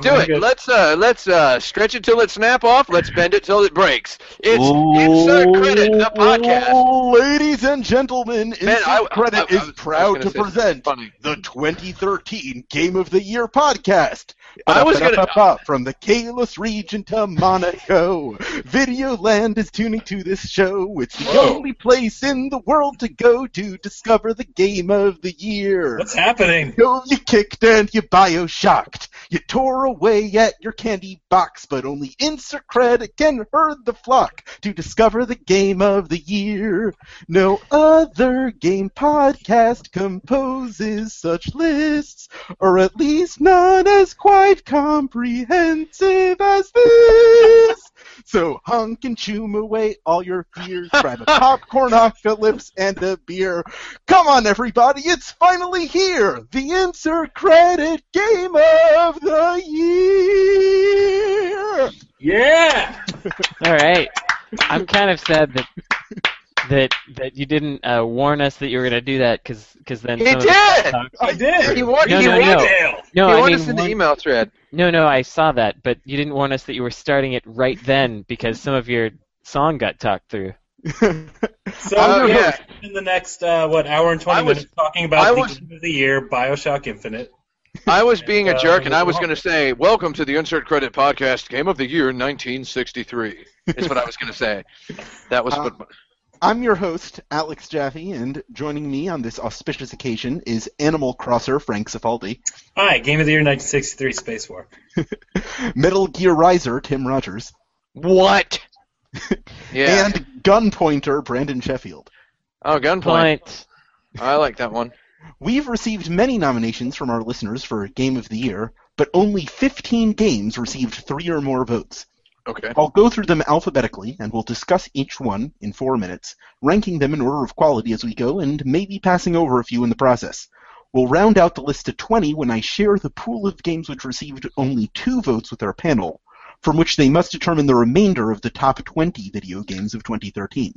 Let's do it. Let's uh let's uh stretch it till it snap off. Let's bend it till it breaks. It's insert credit the podcast. Ladies and gentlemen, Insert I- Credit I- I is proud gonna to say something present funny. the 2013 Game of the Year podcast. I was gonna- Ba-da-ba-da-ba-ba, from the Kalos region to Monaco. Videoland is tuning to this show. It's the Whoa. only place in the world to go to discover the Game of the Year. What's happening? Yo, you kicked and you bioshocked. You tore away at your candy box, but only insert credit can herd the flock to discover the game of the year. No other game podcast composes such lists, or at least none as quite comprehensive as this. So hunk and chew away all your fears. Grab a popcorn apocalypse and a beer. Come on, everybody, it's finally here! The insert credit game of the year! Yeah. All right. I'm kind of sad that that that you didn't uh, warn us that you were going to do that because then He some of us did! talked- I did. He warned, No, he no, warned, no. Dale. No, he I warned mean us in the one- email thread. no, no, I saw that, but you didn't warn us that you were starting it right then because some of your song got talked through. So Oh, yeah, yeah. in the next uh, what hour and twenty I was- minutes talking about I the was- game of the year, Bioshock Infinite. I was being a Uh, jerk, and I was going to say, "Welcome to the Insert Credit Podcast, Game of the Year 1963." Is what I was going to say. That was Uh, what. I'm your host, Alex Jaffe, and joining me on this auspicious occasion is Animal Crosser Frank Cifaldi, Hi, game of the year 1963, Space War. Metal Gear Riser Tim Rogers, What? Yeah. and Gun Pointer Brandon Sheffield. oh, gunpoint. Point. I like that one. We've received many nominations from our listeners for Game of the Year, but only 15 games received three or more votes. Okay. I'll go through them alphabetically, and we'll discuss each one in four minutes, ranking them in order of quality as we go, and maybe passing over a few in the process. We'll round out the list to 20 when I share the pool of games which received only two votes with our panel, from which they must determine the remainder of the top 20 video games of 2013.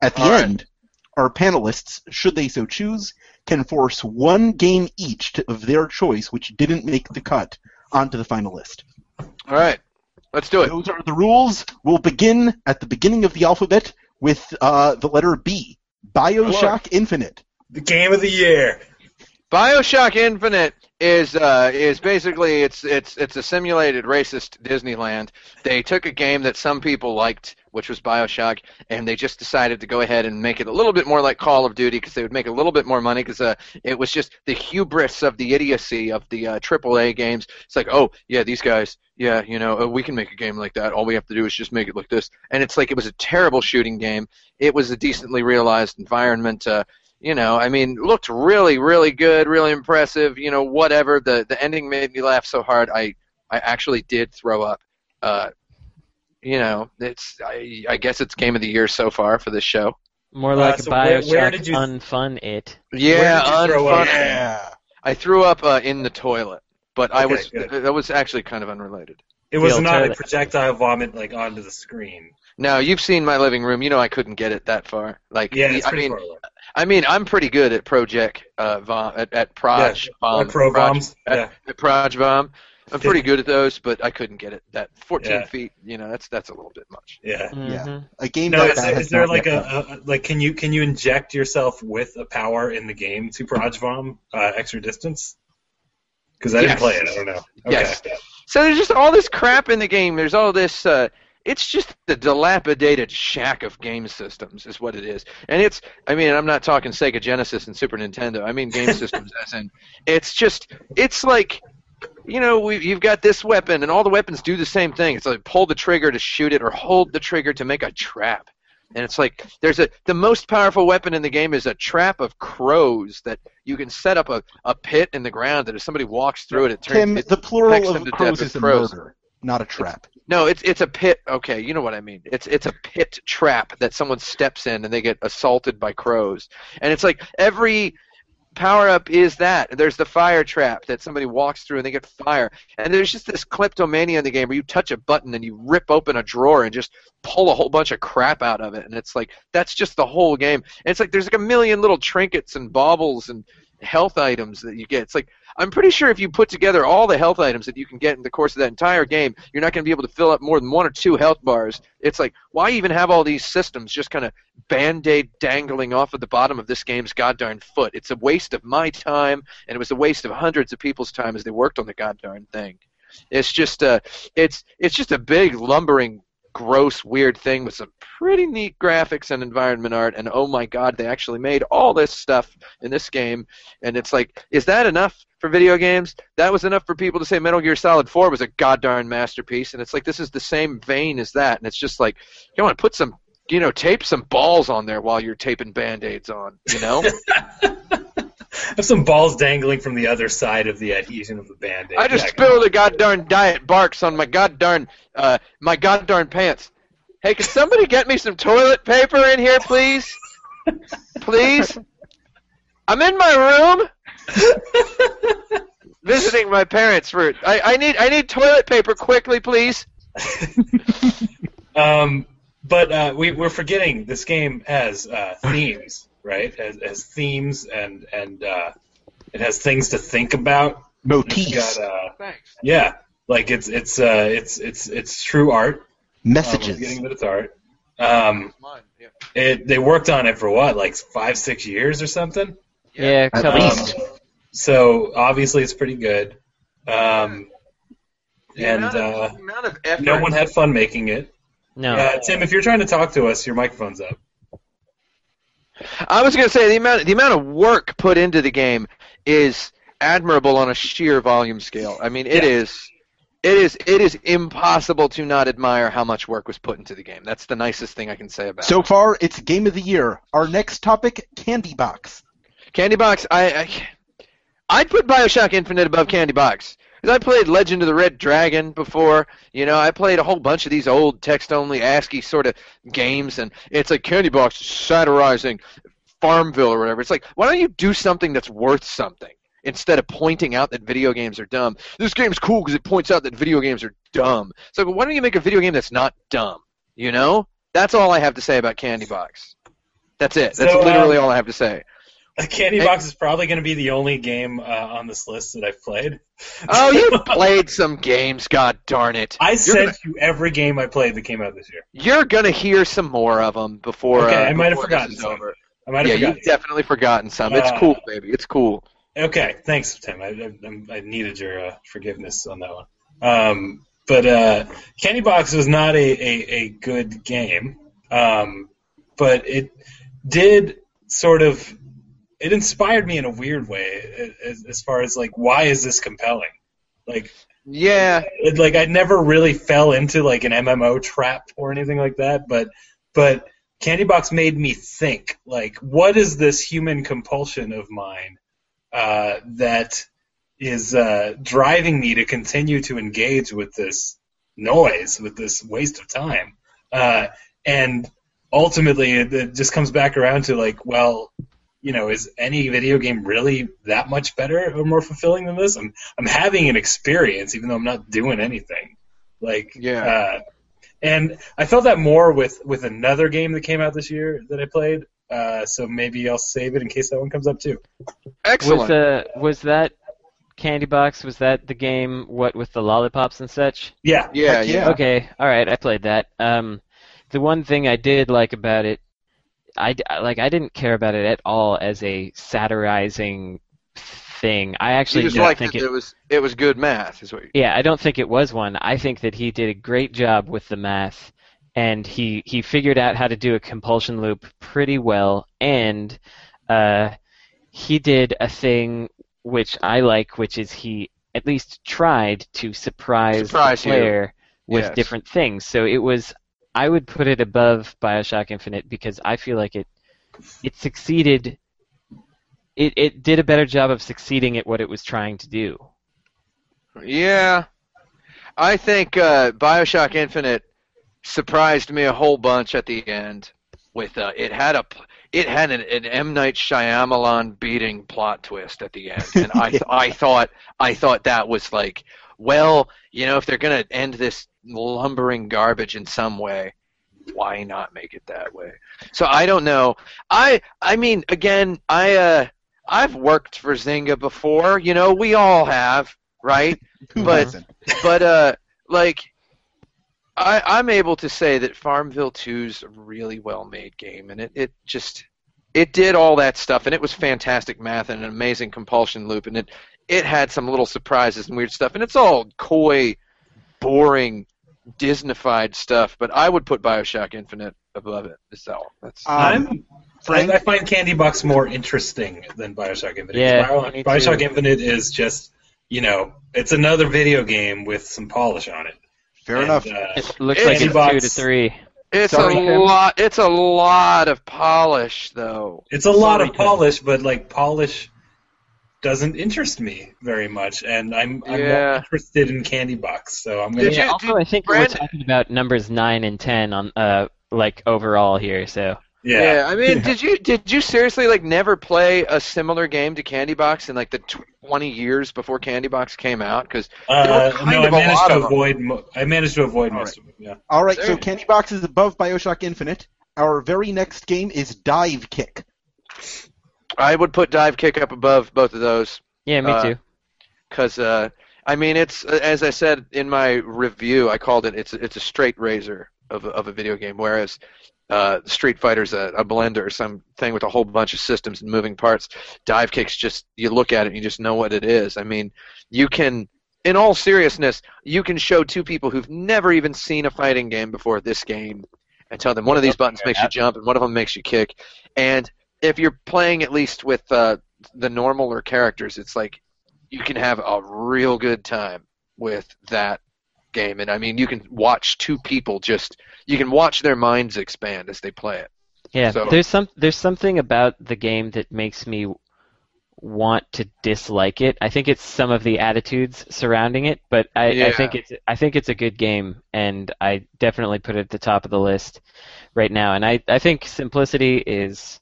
At the All right. end, our panelists, should they so choose, can force one game each to, of their choice which didn't make the cut onto the final list. All right. Let's do it. Those are the rules. We'll begin at the beginning of the alphabet with uh, the letter B. Bioshock Infinite. The game of the year. Bioshock Infinite is uh, is basically it's it's it's a simulated racist Disneyland. They took a game that some people liked, which was Bioshock, and they just decided to go ahead and make it a little bit more like Call of Duty because they would make a little bit more money because uh, it was just the hubris of the idiocy of the uh, AAA games. It's like, oh yeah, these guys, yeah, you know, uh, we can make a game like that. All we have to do is just make it like this, and it's like it was a terrible shooting game. It was a decently realized environment. Uh, you know, I mean, looked really, really good, really impressive. You know, whatever. The the ending made me laugh so hard, I I actually did throw up. Uh, you know, it's I, I guess it's game of the year so far for this show. More Uh, like so a where- Bioshock where did you- unfun it. Yeah, did you throw up? unfun- Yeah. I threw up uh, in the toilet, but I was good. that was actually kind of unrelated. It was Field not a projectile vomit like onto the screen. No, you've seen my living room. You know I couldn't get it that far. Like, Yeah, it's I pretty mean, far away. I mean, I'm pretty good at project uh, vom, at, at proj Yeah, bomb, or pro proj- bombs. at, Yeah. at proj bomb. I'm pretty good at those, but I couldn't get it. That 14 Yeah. feet, you know, that's that's a little bit much. Yeah. Mhm. A game No, like is, that there- has is there like a, a like can you can you inject yourself with a power in the game to Proj bomb uh, extra distance? Because I didn't play it. I don't know. Okay. Yes. So there's just all this crap in the game. There's all this. Uh, it's just the dilapidated shack of game systems, is what it is. And it's. I mean, I'm not talking Sega Genesis and Super Nintendo. I mean game systems, as in. It's just. It's like. You know, we, you've got this weapon, and all the weapons do the same thing. It's like pull the trigger to shoot it, or hold the trigger to make a trap. And it's like there's a the most powerful weapon in the game is a trap of crows that you can set up a, a pit in the ground that if somebody walks through it, it turns Tim, it, the plural of crows is a crows. murder, not a trap. No, it's it's a pit. Okay, you know what I mean. It's it's a pit trap that someone steps in and they get assaulted by crows. And it's like every power up is that. There's the fire trap that somebody walks through and they get fire. And there's just this kleptomania in the game where you touch a button and you rip open a drawer and just pull a whole bunch of crap out of it. And it's like that's just the whole game. And it's like there's like a million little trinkets and baubles and health items that you get. It's like I'm pretty sure if you put together all the health items that you can get in the course of that entire game, you're not going to be able to fill up more than one or two health bars. It's like why even have all these systems just kind of band-aid dangling off of the bottom of this game's goddamn foot? It's a waste of my time, and it was a waste of hundreds of people's time as they worked on the goddamn thing. It's just a, it's it's just a big lumbering gross, weird thing with some pretty neat graphics and environment art. And oh my god, they actually made all this stuff in this game. And it's like, is that enough for video games? That was enough for people to say Metal Gear Solid 4 was a goddamn masterpiece. And it's like, this is the same vein as that. And it's just like, you want to put some, you know, tape some balls on there while you're taping band aids on, you know? have some balls dangling from the other side of the adhesion of the band-aid. I just Yeah, spilled a goddamn diet Barq's on my goddamn uh my goddamn pants. Hey, can somebody get me some toilet paper in here, please? Please? I'm in my room visiting my parents for I, I need I need toilet paper quickly, please. Um, but uh, we, we're forgetting this game has uh, themes, right? Has, has themes and and uh, it has things to think about. Motifs, got, uh, Thanks. yeah, like it's it's uh, it's it's it's true art. Um, we're messages. that it's art. Um, it they worked on it for what, like five six years or something. Yeah, At couple- least. So obviously it's pretty good. Um, and amount of, uh, amount of no one had fun making it. No. Uh, Tim, if you're trying to talk to us, your microphone's up. I was going to say the amount the amount of work put into the game is admirable on a sheer volume scale. I mean, it Yeah. is it is it is impossible to not admire how much work was put into the game. That's the nicest thing I can say about So it. So far, it's Game of the Year. Our next topic, Candy Box. Candy Box, I, I I'd put BioShock Infinite above Candy Box. Because I played Legend of the Red Dragon before, you know, I played a whole bunch of these old text-only ASCII sort of games, and it's like Candy Box satirizing Farmville or whatever. It's like, why don't you do something that's worth something instead of pointing out that video games are dumb? This game's cool because it points out that video games are dumb. So why don't you make a video game that's not dumb? You know, that's all I have to say about Candy Box. That's it. That's So, literally um, all I have to say. Candy Hey- Box is probably going to be the only game uh, on this list that I've played. Oh, you played some games, god darn it. I You're sent gonna, you every game I played that came out this year. you're gonna hear some more of them before. Okay, uh, I might have forgotten some. over. I might Yeah, have you've definitely forgotten some. It's Uh, cool, baby. It's cool. Okay, thanks, Tim. I, I, I needed your uh, forgiveness on that one. Um, but uh, Candy Box was not a, a, a good game, um, but it did sort of it inspired me in a weird way as, as far as like why is this compelling? Like Yeah, it, like I never really fell into like an MMO trap or anything like that, but but Candy Box made me think like what is this human compulsion of mine uh, that is uh, driving me to continue to engage with this noise, with this waste of time, uh, and ultimately it, it just comes back around to like well. You know, is any video game really that much better or more fulfilling than this? I'm I'm having an experience, even though I'm not doing anything. Like, Yeah. Uh, and I felt that more with with another game that came out this year that I played. Uh, so maybe I'll save it in case that one comes up too. excellent. Was uh was that Candy Box? Was that the game? What with the lollipops and such? Yeah, yeah, Heck yeah. yeah. Okay, all right, I played that. Um, the one thing I did like about it, I like I didn't care about it at all as a satirizing thing. I You actually just don't liked think it. it. It was it was good math, is what. You, Yeah, I don't think it was one. I think that he did a great job with the math, and he he figured out how to do a compulsion loop pretty well, and uh, he did a thing which I like, which is he at least tried to surprise, Surprise the you. player with Yes. different things. So it was. I would put it above Bioshock Infinite because I feel like it it succeeded. It it did a better job of succeeding at what it was trying to do. Yeah, I think uh, Bioshock Infinite surprised me a whole bunch at the end. With uh, it had a it had an, an M Night Shyamalan beating plot twist at the end, and I th- I thought I thought that was like, well, you know, if they're gonna end this lumbering garbage in some way, why not make it that way? So I don't know. I I mean, again, I uh. I've worked for Zynga before. You know, we all have, right? But- but uh, like, I I'm able to say that Farmville 2's a really well made game, and it it just it did all that stuff, and it was fantastic math and an amazing compulsion loop, and it it had some little surprises and weird stuff, and it's all coy, boring, Disneyfied stuff. But I would put Bioshock Infinite above it. Is all. That's Um, I'm, I, I find Candy Box more interesting than Bioshock Infinite. Yeah, Bio- Bioshock too. Infinite is just, you know, it's another video game with some polish on it. Fair And, enough. uh, It looks It's- like it's Box- two to three. It's Sorry, a Tim. lot. It's a lot of polish, though. It's a lot Sorry, of Tim. polish, but like polish doesn't interest me very much, and I'm I'm Yeah. more interested in Candy Box, so I'm gonna. Did Yeah, you- also, I think Brand- we're talking about numbers nine and ten on uh like overall here. So yeah. I mean, did you did you seriously like never play a similar game to Candy Box in like the twenty years before Candy Box came out? Because Uh, no, I of a managed to avoid. Mo- I managed to avoid All most of them. Yeah. All right, so there- Candy Box is above Bioshock Infinite. Our very next game is Dive Kick. I would put Dive Kick up above both of those. yeah, me Uh, too. Because uh, I mean, it's as I said in my review, I called it it's it's a straight razor of of a video game, whereas uh, Street Fighter's a, a blender or something with a whole bunch of systems and moving parts. Dive Kick's just you look at it and you just know what it is. I mean, you can. In all seriousness, you can show two people who've never even seen a fighting game before this game and tell them one of these buttons makes you jump and one of them makes you kick. And if you're playing at least with uh, the normaler characters, it's like you can have a real good time with that game. And I mean, you can watch two people just you can watch their minds expand as they play it. Yeah, so- there's some there's something about the game that makes me want to dislike it. I think it's some of the attitudes surrounding it, but I, I think it's I think it's a good game, and I definitely put it at the top of the list right now. And I, I think simplicity is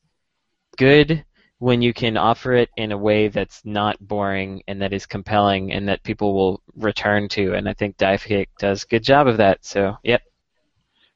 good when you can offer it in a way that's not boring and that is compelling and that people will return to. And I think Dive Kick does a good job of that. So, yep.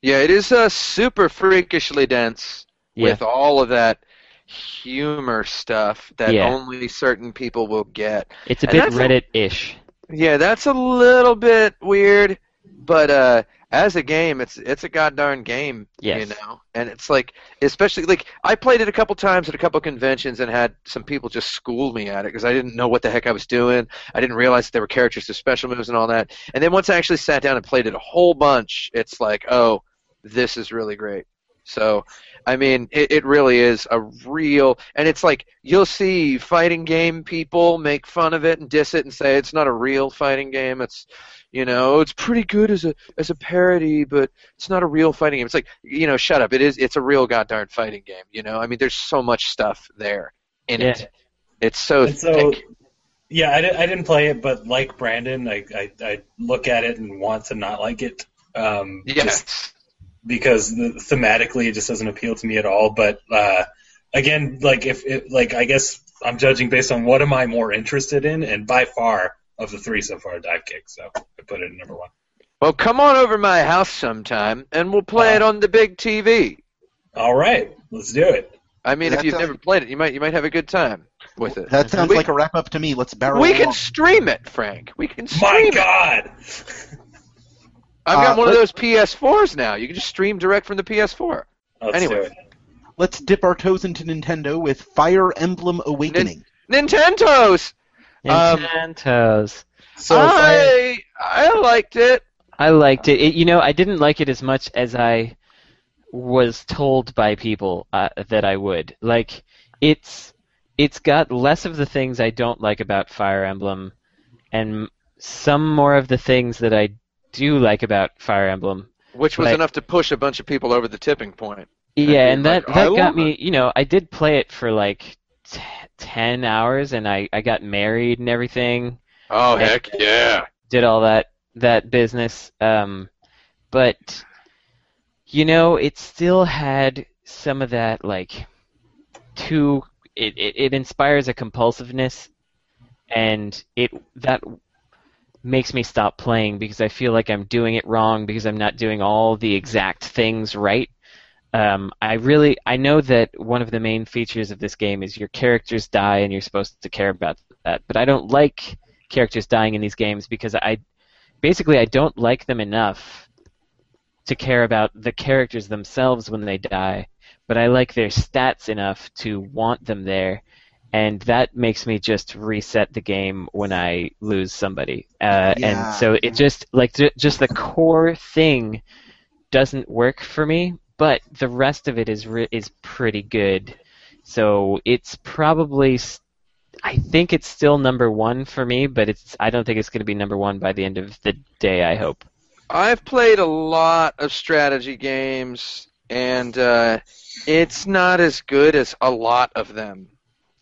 Yeah, it is uh, super freakishly dense Yeah. with all of that humor stuff that Yeah. only certain people will get. It's a bit Reddit-ish. Yeah, that's a little bit weird, but uh, as a game, it's it's a goddamn game. Yes. You know, and it's like, especially like I played it a couple times at a couple conventions and had some people just school me at it because I didn't know what the heck I was doing. I didn't realize that there were characters with special moves and all that. And then once I actually sat down and played it a whole bunch, it's like, oh, this is really great. So, I mean, it, it really is a real, and it's like you'll see fighting game people make fun of it and diss it and say it's not a real fighting game. It's, you know, it's pretty good as a as a parody, but it's not a real fighting game. It's like, you know, shut up. It is. It's a real goddamn fighting game. You know, I mean, there's so much stuff there in Yeah. it. It's so And so, thick. yeah, I, di- I didn't play it, but like Brandon, I, I, I look at it and want to not like it. Um, Yes. just because thematically it just doesn't appeal to me at all. But uh, again, like if it, like I guess I'm judging based on what am I more interested in, and by far of the three so far, Dive Kick. So I put it at number one. Well, come on over my house sometime, and we'll play Uh, it on the big TV. All right, let's do it. I mean, That if you've sounds- never played it, you might you might have a good time with it. That sounds We- like a wrap up to me. Let's barrel We can stream it, Frank. We can My stream it. God. I've got Uh, one of those PS4s now. You can just stream direct from the PS4. Let's Anyway. Let's dip our toes into Nintendo with Fire Emblem Awakening. Nintendo's. Um, Nintendo's. So Fire- I I liked it. I liked it. it. You know, I didn't like it as much as I was told by people uh, that I would. Like, it's it's got less of the things I don't like about Fire Emblem, and some more of the things that I do like about Fire Emblem. Which was Right. enough to push a bunch of people over the tipping point. Yeah, you're and that like, "I that got love me. You know, I did play it for like t- ten hours, and I I got married and everything. Oh Yeah. heck yeah! did all that that business. Um, but you know, it still had some of that like too. It, it, it inspires a compulsiveness, and it that makes me stop playing because I feel like I'm doing it wrong because I'm not doing all the exact things right. Um, I really I know that one of the main features of this game is your characters die and you're supposed to care about that, but I don't like characters dying in these games because I basically I don't like them enough to care about the characters themselves when they die, but I like their stats enough to want them there, and that makes me just reset the game when I lose somebody. Uh, Yeah. And so it just like just the core thing doesn't work for me, but the rest of it is re- is pretty good. So it's probably. s- I think it's still number one for me, but it's. I don't think it's going to be number one by the end of the day. I hope. I've played a lot of strategy games, and uh, it's not as good as a lot of them.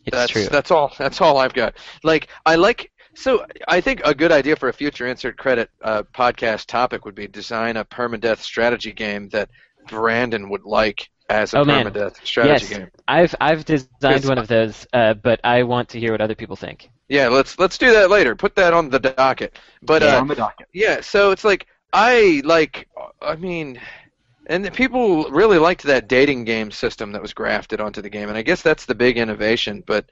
It's that's true. that's all. That's all I've got. Like I like. So I think a good idea for a future insert credit uh, podcast topic would be design a permadeath strategy game that Brandon would like as a Oh, man. permadeath strategy yes, game. I've I've designed one of those, uh, but I want to hear what other people think. Yeah, let's let's do that later. Put that on the docket. But Yeah, uh, on the docket. Yeah, so it's like I like I mean and people really liked that dating game system that was grafted onto the game and I guess that's the big innovation, but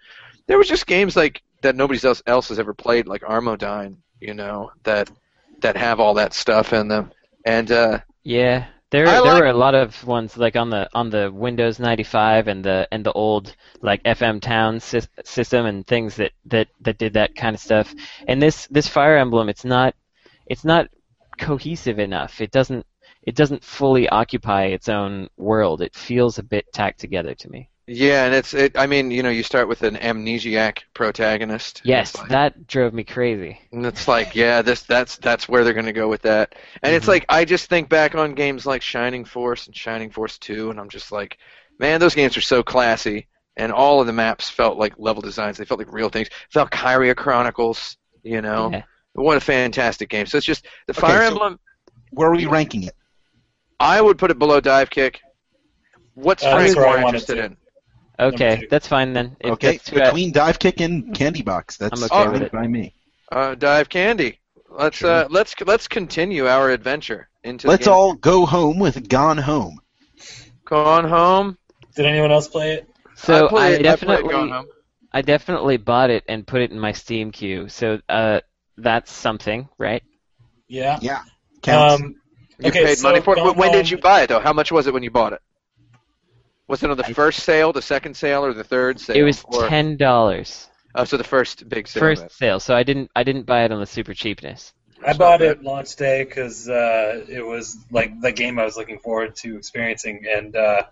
there was just games like that nobody else else has ever played like Armodyne, you know, that that have all that stuff in them. And uh Yeah, there I there like- were a lot of ones like on the on the Windows 95 and the and the old like FM Town sys- system and things that, that, that did that kind of stuff. And this this Fire Emblem, it's not it's not cohesive enough. It doesn't it doesn't fully occupy its own world. It feels a bit tacked together to me. yeah, and it's it I mean, you know, you start with an amnesiac protagonist. Yes, like- that drove me crazy. And it's like, yeah, this that's that's where they're going to go with that. And it's mm-hmm. like I just think back on games like Shining Force and Shining Force 2 and I'm just like, man, those games are so classy and all of the maps felt like level designs. They felt like real things. Valkyria Chronicles, you know. Yeah. What a fantastic game. So it's just the Okay, Fire so- Emblem Where are we ranking it? I would put it below Dive Kick. What's Uh, Frank that's more interested in? Okay, that's fine then. If okay, that's who I- between Dive Kick and Candy Box. That's I'm okay with it. by me. Uh, Dive Candy. Let's Sure. uh, let's let's continue our adventure into Let's the all go home with Gone Home. Gone home. Did anyone else play it? so I, played, I I definitely Gone Home. I definitely bought it and put it in my Steam queue. So uh, that's something, right? Yeah. Yeah, counts. Um, You Okay, paid so money for it. When did you buy it though? How much was it when you bought it? Was it on the I- first sale, the second sale, or the third sale? It was Or- ten dollars Oh, so the first big sale. first of sale. So I didn't I didn't buy it on the super cheapness. I It's bought not it launch day because uh, it was like the game I was looking forward to experiencing, and uh,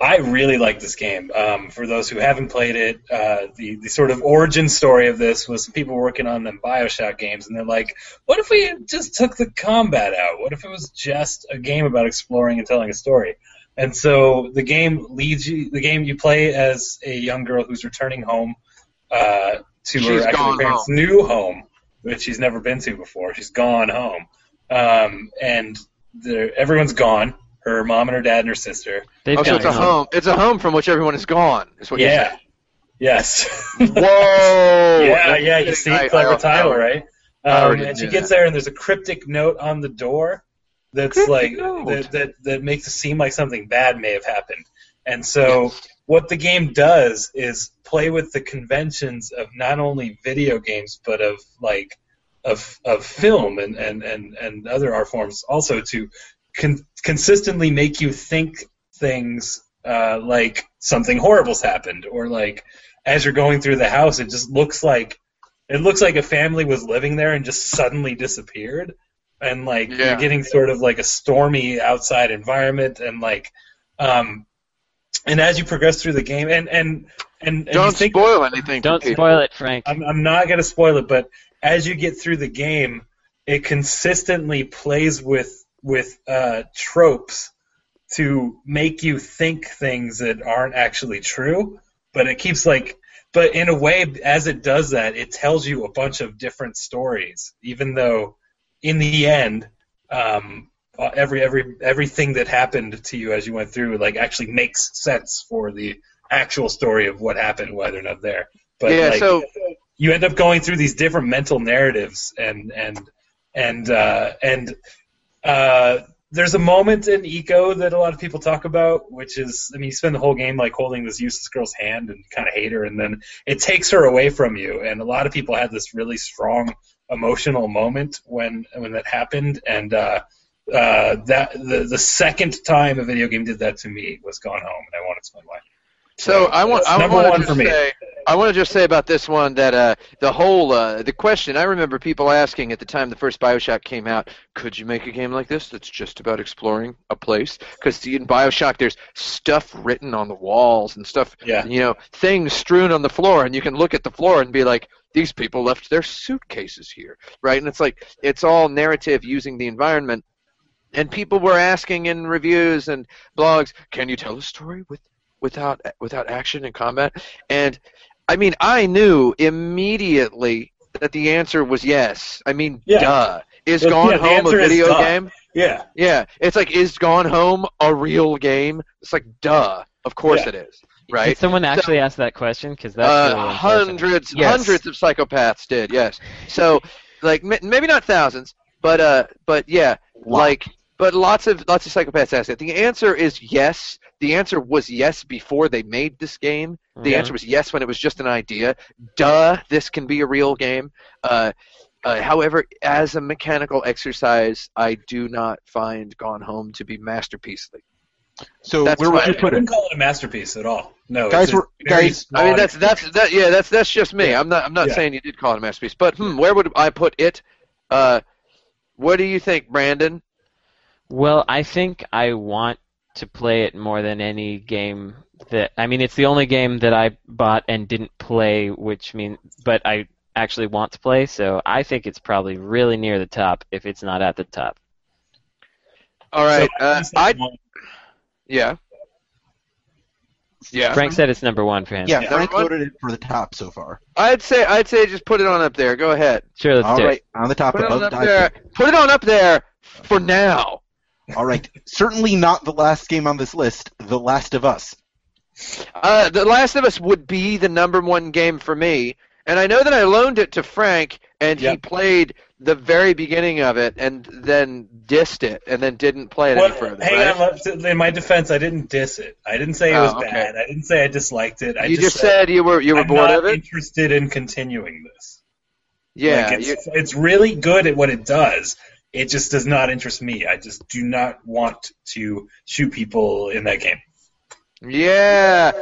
I really like this game. Um, for those who haven't played it, uh, the the sort of origin story of this was people working on them Bioshock games, and they're like, "What if we just took the combat out? What if it was just a game about exploring and telling a story?" And so the game leads you. The game you play as a young girl who's returning home uh, to She's her actual parents' home. new home, which she's never been to before. She's gone home, um, and everyone's gone. Her mom and her dad and her sister. They've Oh, so it's a home. It's a home from which everyone is gone. Is what you're Yeah. saying. Yes. Whoa. yeah, That's yeah. You see, I- clever I- I title, already- right? Um, and she gets that. there, and there's a cryptic note on the door that's Cryptic like that, that that makes it seem like something bad may have happened. And so, what the game does is play with the conventions of not only video games but of like of of film and and and, and other art forms also to con- consistently make you think things uh, like something horrible's happened or like as you're going through the house it just looks like it looks like a family was living there and just suddenly disappeared and like Yeah. you're getting sort of like a stormy outside environment and like um and as you progress through the game and and and, and Don't think spoil anything. Don't people. spoil it, Frank. I'm, I'm not going to spoil it, but as you get through the game, it consistently plays with with uh, tropes to make you think things that aren't actually true. But it keeps like, but in a way, as it does that, it tells you a bunch of different stories, even though in the end. Um, every every everything that happened to you as you went through like actually makes sense for the actual story of what happened while they're not there. But Yeah, like, so- you end up going through these different mental narratives and and and uh, and uh, there's a moment in Ico that a lot of people talk about, which is, I mean, you spend the whole game like holding this useless girl's hand and kind of hate her, and then it takes her away from you. And a lot of people had this really strong emotional moment when when that happened, and uh, uh, that the the second time a video game did that to me was Gone Home, and I won't explain why. So I want That's I want one to for just me. say I want to just say about this one that uh, the whole uh, the question I remember people asking at the time the first Bioshock came out, could you make a game like this that's just about exploring a place? Because in Bioshock there's stuff written on the walls and stuff, Yeah. you know, things strewn on the floor, and you can look at the floor and be like, these people left their suitcases here, right? And it's like it's all narrative using the environment. And people were asking in reviews and blogs, can you tell a story with without without action and combat? And I mean, I knew immediately that the answer was yes. I mean, Yeah. duh. Is Well, Gone yeah, Home a video game? Yeah. Yeah. It's like, is Gone Home a real game? It's like, duh. Of course Yeah. it is. Right? Did someone actually ask that question? Because that's uh, really hundreds, Yes. hundreds of psychopaths did. Yes. So, like, m- maybe not thousands, but uh, but yeah, like, but lots of lots of psychopaths ask it. The answer is yes. The answer was yes before they made this game. The Yeah. answer was yes when it was just an idea. Duh, this can be a real game. Uh, uh, however, as a mechanical exercise, I do not find Gone Home to be masterpiecely. So That's where would fine. you I put it? wouldn't call it a masterpiece at all. No, Guys it's a were- guys- I mean, that's that's that. Yeah, that's that's just me. Yeah. I'm not I'm not Yeah. saying you did call it a masterpiece, but hmm, where would I put it? Uh, what do you think, Brandon? Well, I think I want to play it more than any game that I mean it's the only game that I bought and didn't play, which means but I actually want to play, so I think it's probably really near the top if it's not at the top. All right, So, uh, I yeah, yeah. Frank said it's number one for him. Yeah, Yeah. Frank Number one? voted it for the top so far. I'd say I'd say just put it on up there. Go ahead. Sure, let's All do right, it. on the top Put it on up there. Put it on up there for now. All right, certainly not the last game on this list. The Last of Us. Uh, the Last of Us would be the number one game for me, and I know that I loaned it to Frank, and he played the very beginning of it, and then dissed it, and then didn't play it Well, any further. hang right? In my defense, I didn't diss it. I didn't say it Oh, was okay. bad. I didn't say I disliked it. I you just, just said you were you were I'm bored not of it. interested in continuing this. Yeah, Like, it's, it's really good at what it does. It just does not interest me. I just do not want to shoot people in that game. yeah.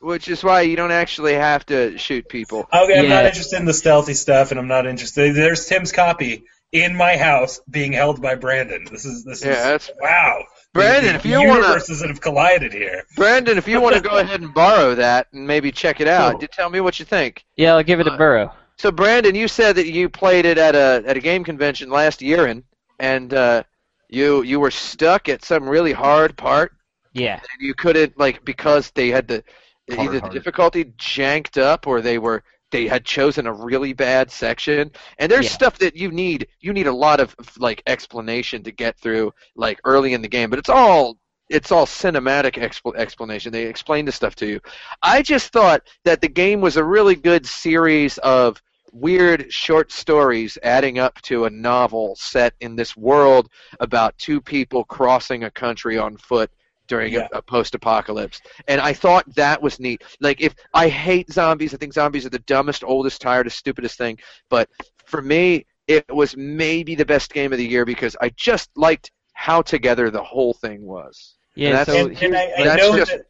Which is why you don't actually have to shoot people. Okay, I'm not interested in the stealthy stuff, and I'm not interested. There's Tim's copy in my house being held by Brandon. This is this Yeah, is that's wow. Brandon, The- if you wanna- universes that have collided here. Brandon. If you want to go ahead and borrow that and maybe check it out, So- tell me what you think. Yeah, I'll give it a Uh, burrow. So, Brandon, you said that you played it at a at a game convention last year, and and uh, you you were stuck at some really hard part, Yeah. and you couldn't like because they had the Hard, either the hard. difficulty janked up or they were they had chosen a really bad section and there's Yeah. stuff that you need you need a lot of like explanation to get through like early in the game but it's all it's all cinematic expl- explanation. They explain the stuff to you. I just thought that the game was a really good series of weird short stories adding up to a novel set in this world about two people crossing a country on foot during Yeah. a, a post-apocalypse. And i thought that was neat. Like if i hate zombies. I think zombies are the dumbest oldest tiredest stupidest thing. But for me it was maybe the best game of the year because i just liked how together the whole thing was Yeah, that's- so and, and I, I that's know just- that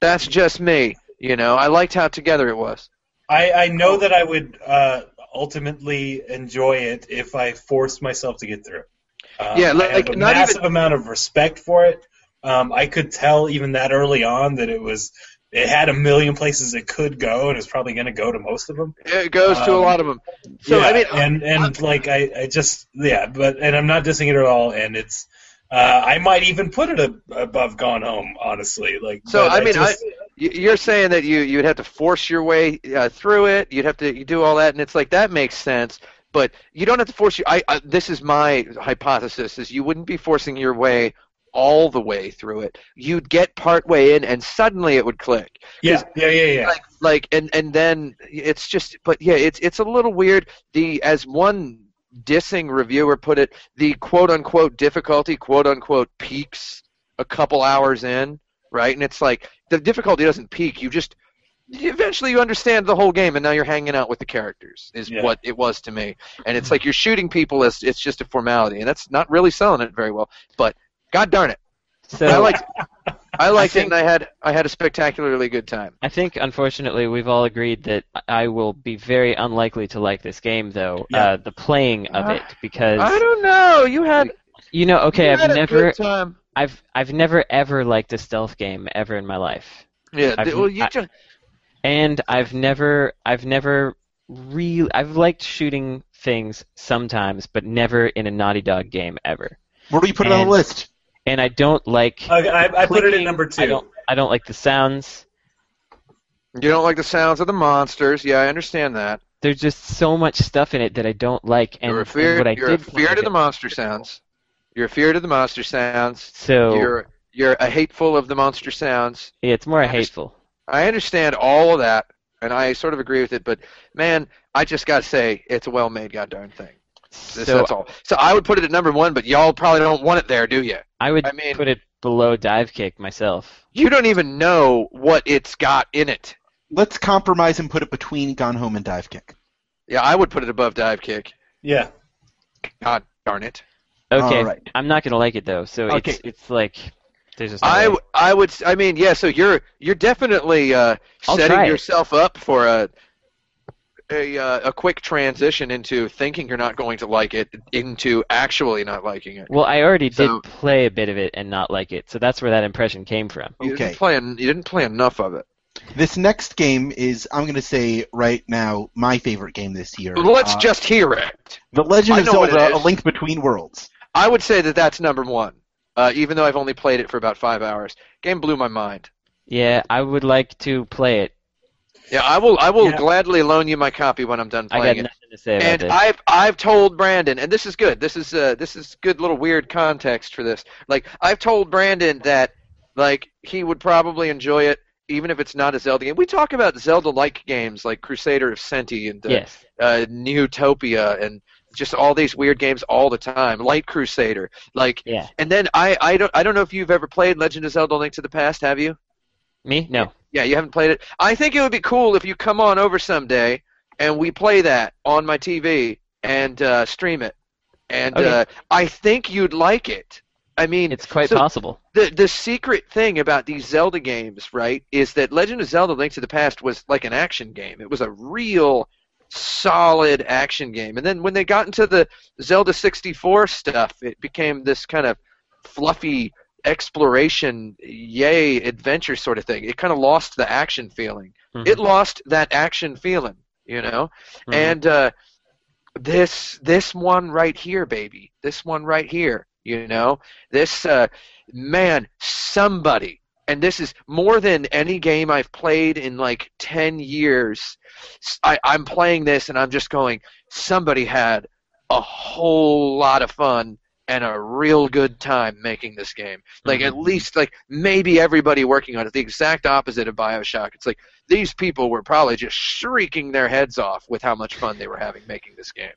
that's just me you know i liked how together it was I, I know that I would uh, ultimately enjoy it if I forced myself to get through it. Um, Yeah, I like, have a not massive even- amount of respect for it. Um, I could tell even that early on that it was it had a million places it could go, and it's probably going to go to most of them. it goes to a Um, lot of them so yeah, i mean and and like I, I just yeah, but and I'm not dissing it at all, and it's. Uh, I might even put it ab- above Gone Home, honestly. Like, So, I mean, just, Y- You're saying that you you'd have to force your way uh, through it. You'd have to you do all that, and it's like that makes sense. But you don't have to force you. I, I this is my hypothesis: is you wouldn't be forcing your way all the way through it. You'd get part way in, and suddenly it would click. yeah, yeah, yeah, yeah. Like like and and then it's just. But yeah, it's it's a little weird. The as one dissing reviewer put it, the quote unquote difficulty, quote unquote peaks a couple hours in, right? And it's like the difficulty doesn't peak. You just eventually you understand the whole game, and now you're hanging out with the characters. Is Yeah. what it was to me. And it's like you're shooting people as it's just a formality, and that's not really selling it very well. But god darn it, So I liked, I liked think- it, and I had I had a spectacularly good time. I think, unfortunately, we've all agreed that I will be very unlikely to like this game, though. Yeah. Uh, the playing of Uh, it, because I don't know. You had you know, okay, you I've had a never, good time. I've, I've never ever liked a stealth game ever in my life, Yeah, I've- well, you I- just and I've never, I've never really, I've liked shooting things sometimes, but never in a Naughty Dog game ever. Where do you put it on the list? And I don't like. I, I, I put it at number two. I don't, I don't like the sounds. you don't like the sounds of the monsters. Yeah, I understand that. There's just so much stuff in it that I don't like, and, you're a and fear. what I You're a did fear like to the monster sounds. You're a fear to the monster sounds. So You're you're a hateful of the monster sounds. yeah, it's more I understand- hateful. I understand all of that, and I sort of agree with it. But man, I just gotta say, it's a well-made goddamn thing. This, so that's all. So I would put it at number one, but y'all probably don't want it there, do you? I would I mean- put it below dive kick myself. You don't even know what it's got in it. Let's compromise and put it between Gone Home and Dive Kick. Yeah, I would put it above dive kick. Yeah. God darn it. Okay, All right. I'm not gonna like it though. So Okay. it's it's like there's just no I, way. w- I would I mean yeah so you're you're definitely uh, setting yourself up for a a uh, a quick transition into thinking you're not going to like it into actually not liking it. well, I already did play a bit of it and not like it, so that's where that impression came from. You Okay. didn't play en- you didn't play enough of it. This next game is, I'm going to say right now, my favorite game this year. Let's Uh, just hear it. The Legend of know what it Zelda: A. Link Between Worlds. I would say that that's number one. Uh, even though I've only played it for about five hours, game blew my mind. Yeah, I would like to play it. Yeah, I will. I will Yeah. gladly loan you my copy when I'm done playing I got playing it. nothing to say about And this. I've I've told Brandon, and this is good. This is uh this is good little weird context for this. Like I've told Brandon that like he would probably enjoy it even if it's not a Zelda game. We talk about Zelda-like games like Crusader of Centy and uh, yes. uh, Neutopia and just all these weird games all the time. Light Crusader, like, Yeah. and then I I don't I don't know if you've ever played Legend of Zelda: Link to the Past. Have you? Me? No. Yeah, you haven't played it. I think it would be cool if you come on over someday and we play that on my TV and uh, stream it. And Okay. uh, I think you'd like it. I mean, It's quite so possible. the the secret thing about these Zelda games, right, is that Legend of Zelda: Link to the Past was like an action game. It was a real solid action game. And then when they got into the Zelda 64 stuff, it became this kind of fluffy exploration, yay, adventure sort of thing. It kind of lost the action feeling. Mhm. It lost that action feeling, you know? Mhm. And uh, this this one right here, baby, this one right here, you know, this uh, man, somebody, and this is more than any game I've played in like ten years. I, I'm playing this and I'm just going, somebody had a whole lot of fun and a real good time making this game. Like at least like maybe everybody working on it. The exact opposite of Bioshock. It's like these people were probably just shrieking their heads off with how much fun they were having making this game.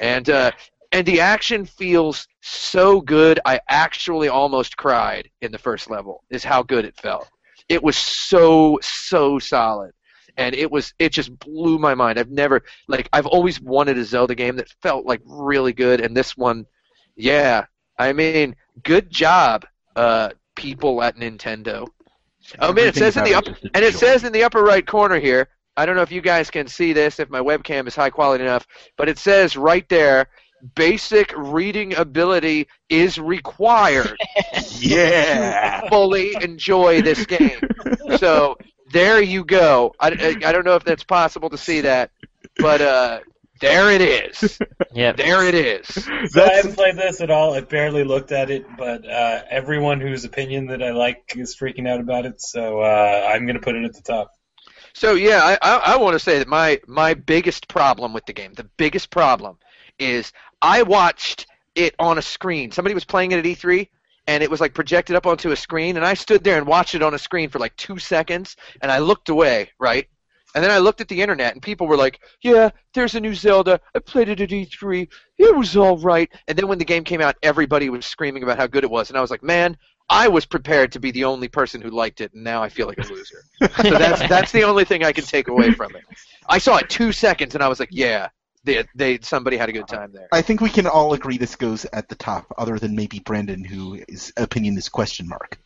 And uh, and the action feels so good. I actually almost cried in the first level. Is how good it felt. It was so so solid. And it was it just blew my mind. I've never like I've always wanted a Zelda game that felt like really good and this one yeah. I mean, good job uh people at Nintendo. Oh man, it says in the about up, it is a and it says in the upper right corner here. I don't know if you guys can see this, if my webcam is high quality enough, but it says right there, basic reading ability is required. Yeah. Fully enjoy this game. So there you go. I, I, I don't know if that's possible to see that, but uh, there it is. Yep. There it is. So I haven't played this at all. I barely looked at it, but uh, everyone whose opinion that I like is freaking out about it, so uh, I'm going to put it at the top. So yeah, I, I, I want to say that my my biggest problem with the game, the biggest problem, is I watched it on a screen. Somebody was playing it at E3, and it was like projected up onto a screen, and I stood there and watched it on a screen for like two seconds, and I looked away, right? And then I looked at the internet, and people were like, "Yeah, there's a new Zelda. I played it at E3. It was all right." And then when the game came out, everybody was screaming about how good it was, and I was like, "Man, I was prepared to be the only person who liked it, and now I feel like a loser." so that's that's the only thing I can take away from it. I saw it two seconds, and I was like, "Yeah, they, they somebody had a good time there." I think we can all agree this goes at the top, other than maybe Brandon, who his opinion is question mark.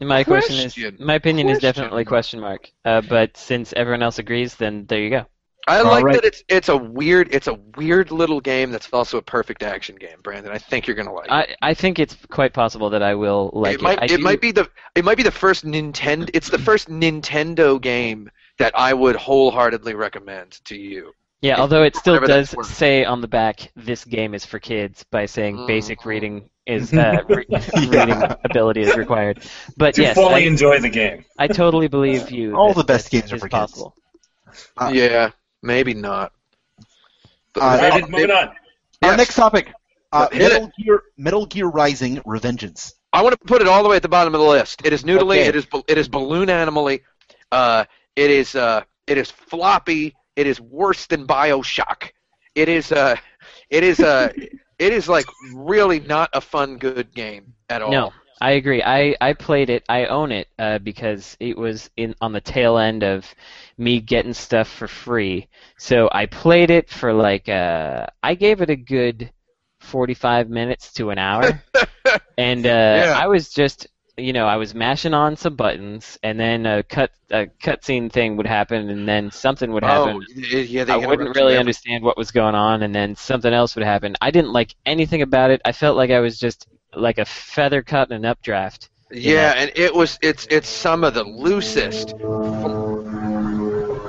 My question, Question. is my opinion is definitely question mark. Uh, but since everyone else agrees, then there you go. I All like right. that it's it's a weird it's a weird little game that's also a perfect action game, Brandon. I think you're gonna like it. I, I think it's quite possible that I will like it. it might I it do- might be the it might be the first Nintendo it's the first Nintendo game that I would wholeheartedly recommend to you. Yeah, although it still does say on the back, "This game is for kids" by saying basic Mhm. reading is uh, re- reading ability is required. But to yes, fully I, enjoy the game. I totally believe you. All that the best this games are is for kids. Uh, yeah, maybe not. But Uh, maybe- Moving moving on. Our Yes. next topic: uh, Metal Gear, Metal Gear Rising: Revengeance. I want to put it all the way at the bottom of the list. It is noodly. Okay. It is it is balloon animally. Uh, it is uh, it is floppy. It is worse than Bioshock. It is uh, it is uh, it is like really not a fun good game at all. No, I agree. I, I played it. I own it uh, because it was in on the tail end of me getting stuff for free. So I played it for like uh, I gave it a good forty-five minutes to an hour, and uh, Yeah. I was just you know I was mashing on some buttons, and then a cut a cutscene thing would happen, and then something would happen. Oh, yeah, they I wouldn't really you. understand what was going on, and then something else would happen. I didn't like anything about it. I felt like I was just like a feather cut in an updraft. Yeah, and it was it's it's some of the loosest.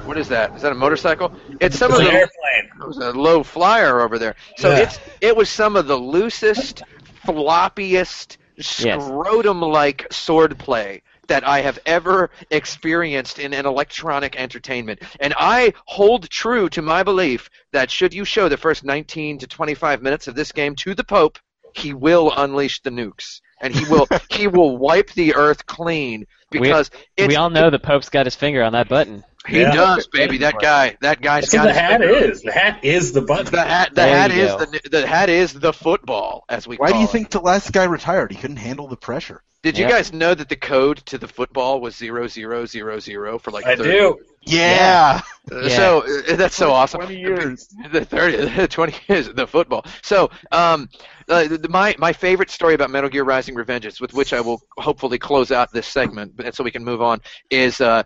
What is that? Is that a motorcycle? It's some It's of an the airplane. It was a low flyer over there. So Yeah. it's it was some of the loosest, floppiest, scrotum-like swordplay that I have ever experienced in an electronic entertainment. And I hold true to my belief that should you show the first 19 to 25 minutes of this game to the Pope, he will unleash the nukes. And he will he will wipe the earth clean because it's, we all know the Pope's got his finger on that button. he Yeah. does, baby. That guy, that guy's got the his hat finger is. The hat is the button. the hat, the There hat is go. the the hat is the football, as we Why call do you it. think the last guy retired? He couldn't handle the pressure. Did you guys know that the code to the football was zero zero zero zero for like? I 30 do. Yeah, Uh, Yeah. So uh, that's so awesome. Twenty years. The 30, 20 years the football. So, um, uh, the, my my favorite story about Metal Gear Rising: Revengeance, with which I will hopefully close out this segment, but so we can move on, is uh,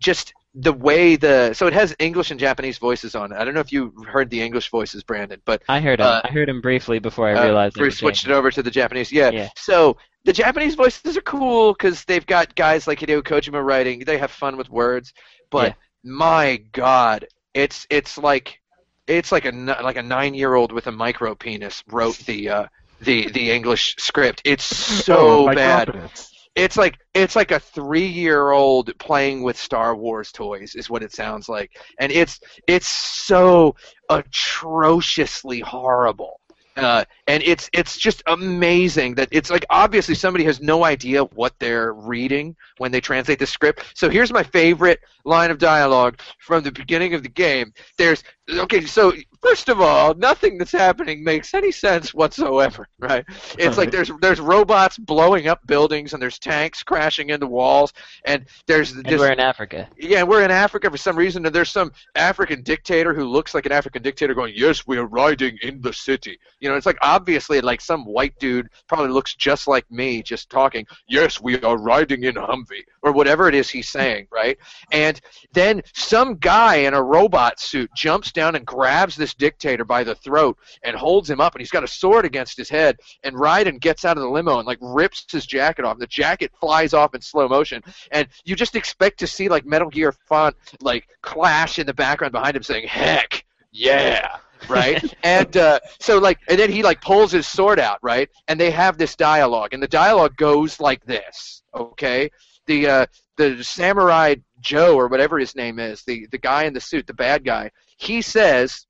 just the way the so it has English and Japanese voices on it. I don't know if you heard the English voices, Brandon, but I heard him. Uh, I heard him briefly before I uh, realized. it we switched it over to the Japanese. Yeah. Yeah. So the Japanese voices are cool because they've got guys like Hideo Kojima writing. They have fun with words, but Yeah. my God, it's it's like it's like a like a nine year old with a micro penis wrote the uh, the the English script. It's so Oh, bad. confidence. It's like it's like a three year old playing with Star Wars toys is what it sounds like, and it's it's so atrociously horrible. Uh, and it's it's just amazing that it's like obviously somebody has no idea what they're reading when they translate the script. So here's my favorite line of dialogue from the beginning of the game. There's okay, so first of all, nothing that's happening makes any sense whatsoever, right? It's like there's there's robots blowing up buildings and there's tanks crashing into walls and there's And this we're in Africa. yeah, we're in Africa for some reason, and there's some African dictator who looks like an African dictator going, "Yes, we are riding in the city." You know, it's like obviously like some white dude probably looks just like me, just talking. Yes, we are riding in Humvee or whatever it is he's saying, right? And then some guy in a robot suit jumps down and grabs this dictator by the throat and holds him up, and he's got a sword against his head. And Raiden gets out of the limo and like rips his jacket off. The jacket flies off in slow motion, and you just expect to see like Metal Gear font like clash in the background behind him saying "Heck yeah." right and uh, so like and then he like pulls his sword out right and they have this dialogue and the dialogue goes like this okay the uh, the samurai joe or whatever his name is the the guy in the suit the bad guy he says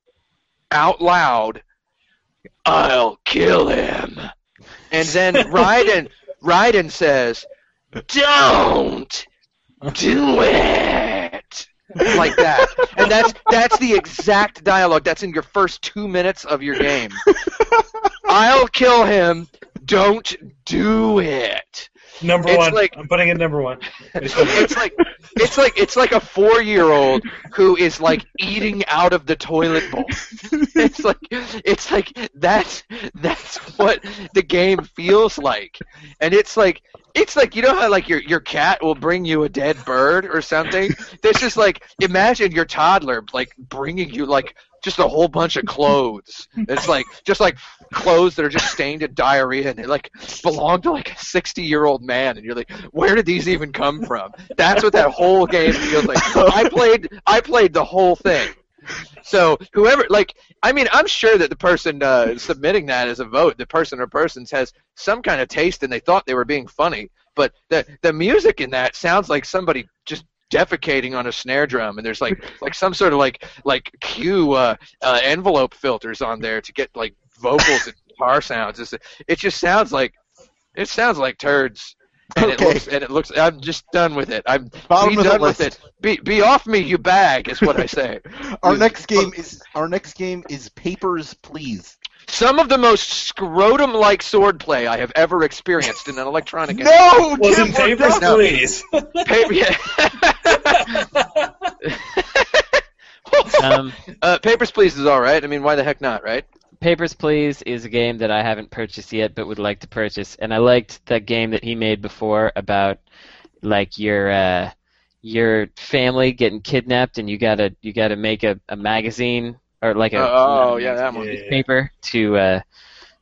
out loud i'll kill him and then Raiden Raiden says don't do it like that. And that's that's the exact dialogue that's in your first two minutes of your game. I'll kill him. Don't do it. Number It's one. like- I'm putting it number one. It's like it's like it's like a four year old who is like eating out of the toilet bowl. It's like it's like that's that's what the game feels like. And it's like it's like you know how like your your cat will bring you a dead bird or something? This is like imagine your toddler like bringing you like just a whole bunch of clothes. It's like just like clothes that are just stained in diarrhea and they like belong to like a sixty year old man and you're like, where did these even come from? That's what that whole game feels like. I played I played the whole thing. So whoever like I mean I'm sure that the person uh, submitting that as a vote, the person or persons has some kind of taste and they thought they were being funny, but the the music in that sounds like somebody just defecating on a snare drum and there's like like some sort of like like cue uh, uh, envelope filters on there to get like vocals and guitar sounds. It's, it just sounds like it sounds like turds. And it looks and it looks I'm just done with it. I'm Bottom be done with list. it. Be be off me, you bag, is what I say. Our next game is our next game is Papers, Please. Some of the most scrotum-like swordplay I have ever experienced in an electronic game. No, Wasn't Tim, we're papers, done. please. Paper, yeah. Um, uh, Papers, Please is all right. I mean, why the heck not, right? Papers, Please is a game that I haven't purchased yet, but would like to purchase. And I liked that game that he made before about like your uh, your family getting kidnapped, and you gotta you gotta make a, a magazine or like a oh, yeah, that one. Yeah. paper to uh,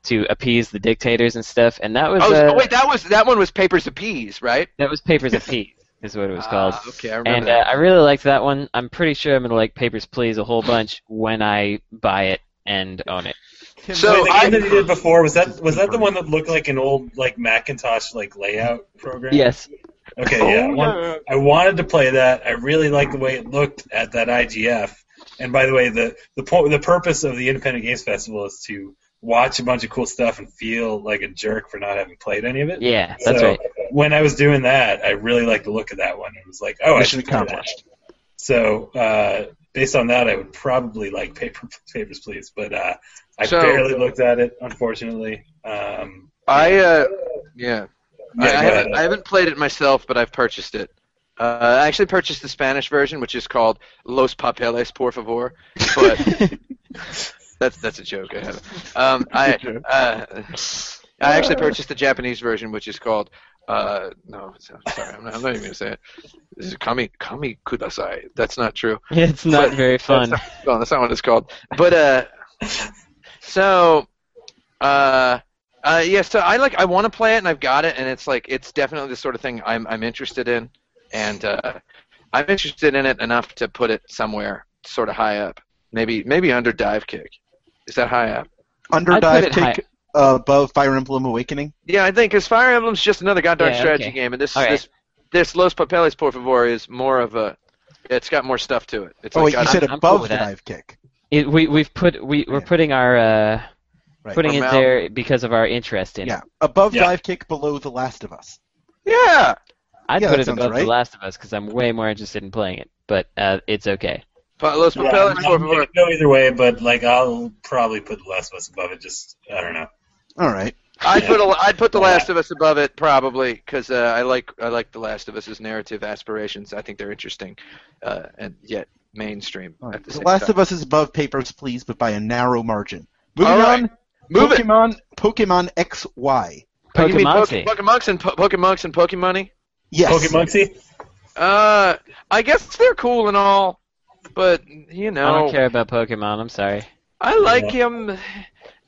to appease the dictators and stuff. And that was Oh, uh, oh, wait, that was that one was Papers of Peas, right? that was Papers of Peace is what it was called. Ah, okay, I remember And uh. I really liked that one. I'm pretty sure I'm gonna like Papers, Please a whole bunch when I buy it and own it. So Wait, the I- game that he did before was that was that the one that looked like an old like Macintosh like layout program? Yes. Okay, Oh, yeah. I, want- I wanted to play that. I really liked the way it looked at that IGF. And by the way, the the point the purpose of the Independent Games Festival is to watch a bunch of cool stuff and feel like a jerk for not having played any of it. Yeah, that's So, right. When I was doing that, I really liked the look of that one. It was like, oh, I Mission should play that. accomplished. So uh, based on that, I would probably like paper, Papers, Please. But uh, I So- barely looked at it, unfortunately. Um, I uh, yeah. yeah, I, I haven't. I haven't played it myself, but I've purchased it. Uh, I actually purchased the Spanish version, which is called Los Papeles, por favor. But that's that's a joke. I haven't. Um, I uh, I actually purchased the Japanese version, which is called. Uh, no, sorry, I'm not, I'm not even gonna say it. This is Kami Kami Kudasai. That's not true. It's not But- very fun. That's not, no, that's not what it's called. But uh, so uh, uh, yeah. So I like I want to play it, and I've got it, and it's like it's definitely the sort of thing I'm I'm interested in, and uh, I'm interested in it enough to put it somewhere sort of high up. Maybe maybe under Dive Kick. Is that high up? Under I'd dive it take uh, above Fire Emblem Awakening. Yeah, I think because Fire Emblem's just another goddamn Yeah, strategy okay. game, and this All right. this this Los Papeles por favor is more of a. It's got more stuff to it. It's Oh, like wait, you said I'm above with the that. dive kick. It, we we've put we we're Yeah. putting our uh, Right. putting it Amount. there because of our interest in Yeah, it. above Yeah. dive kick, below The Last of Us. yeah. I'd Yeah, put it above right. The Last of Us because I'm way more interested in playing it, but uh, it's okay. Pa- Los Yeah, Papeles I'm- por I'm favor. gonna go either way, but like I'll probably put The Last of Us above it. Just I don't know. All right. I'd put a, I'd put The Last of Us above it probably because uh, I like I like The Last of Us's narrative aspirations. I think they're interesting, uh, and yet mainstream All right. at the, The same Last time. of Us is above Papers, Please, but by a narrow margin. Moving All right. on. Move it. Pokemon. Pokemon XY. Oh, you mean Poke- Pokemon. Pokemonks and po- Pokemonks and Pokemoney? Yes. Pokemonksy? Uh, I guess they're cool and all, but you know. I don't care about Pokemon. I'm sorry. I like him.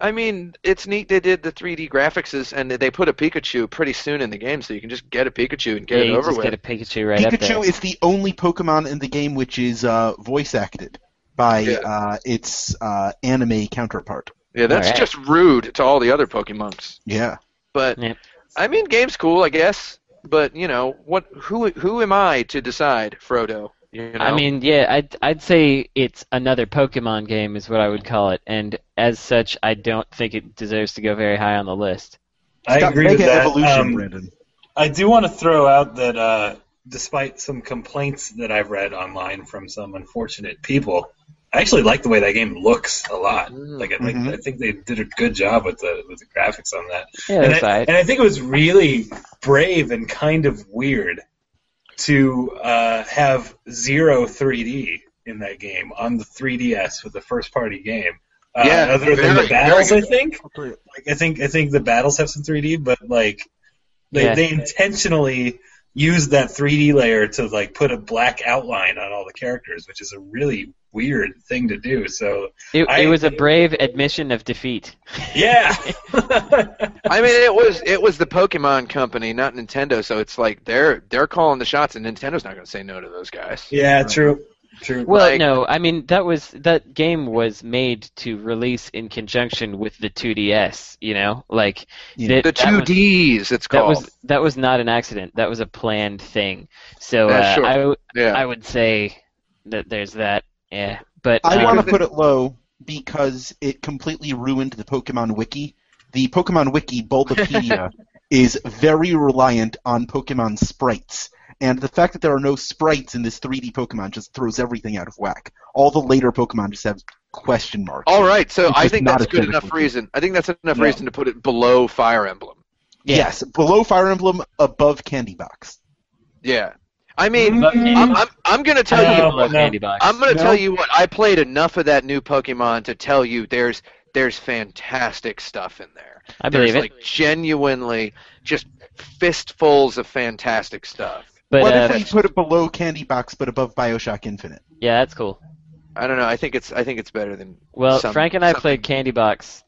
I mean, it's neat they did the 3D graphics and they put a Pikachu pretty soon in the game, so you can just get a Pikachu and get yeah, it you over just with. get a Pikachu right up there. Pikachu is the only Pokemon in the game which is uh, voice acted by Yeah. uh, its uh, anime counterpart. Yeah, that's Alright. just rude to all the other Pokemonks. Yeah. But Yep. I mean, game's cool, I guess. But you know, what? Who? Who am I to decide, Frodo? You know? I mean, yeah, I'd I'd say it's another Pokemon game is what I would call it, and as such, I don't think it deserves to go very high on the list. I It's agree with that. Evolution, Um, Brandon. I do want to throw out that uh, despite some complaints that I've read online from some unfortunate people, I actually like the way that game looks a lot. Like, I, like Mhm. I think they did a good job with the with the graphics on that. Yeah, and, I, and I think it was really brave and kind of weird to uh, have zero 3D in that game on the 3DS with the first party game. Uh, Yeah, other than very- the battles, I think. Like, I think I think the battles have some 3D, but like they, Yeah. they intentionally used that 3D layer to like put a black outline on all the characters, which is a really weird thing to do. So It, I- it was a brave admission of defeat. yeah, I mean, it was it was the Pokemon company, not Nintendo. So it's like they're they're calling the shots, and Nintendo's not going to say no to those guys. yeah, true, true. Well, Like- no, I mean that was that game was made to release in conjunction with the 2DS. You know, like Yeah. that- The that two was- Ds, it's That was that was not an accident. That was a planned thing. So Yeah, uh, sure. I w- yeah. I would say that there's that. Yeah, but I want to put it low because it completely ruined the Pokemon Wiki. The Pokemon Wiki, Bulbapedia, is very reliant on Pokemon sprites. And the fact that there are no sprites in this 3D Pokemon just throws everything out of whack. All the later Pokemon just have question marks. All right, so I think not that's good enough aesthetically reason. I think that's enough Yeah. reason to put it below Fire Emblem. yeah. Yes, below Fire Emblem, above Candy Box. Yeah, I mean, Mm, I'm I'm, I'm going to tell No, you. Below no. I'm going to No. tell you what. I played enough of that new Pokemon to tell you there's there's fantastic stuff in there. I there's believe it. like genuinely just fistfuls of fantastic stuff. but what uh, if we put it below Candy Box but above Bioshock Infinite? yeah, that's cool. I don't know. I think it's I think it's better than Well, some- Frank and I something- played Candy Box,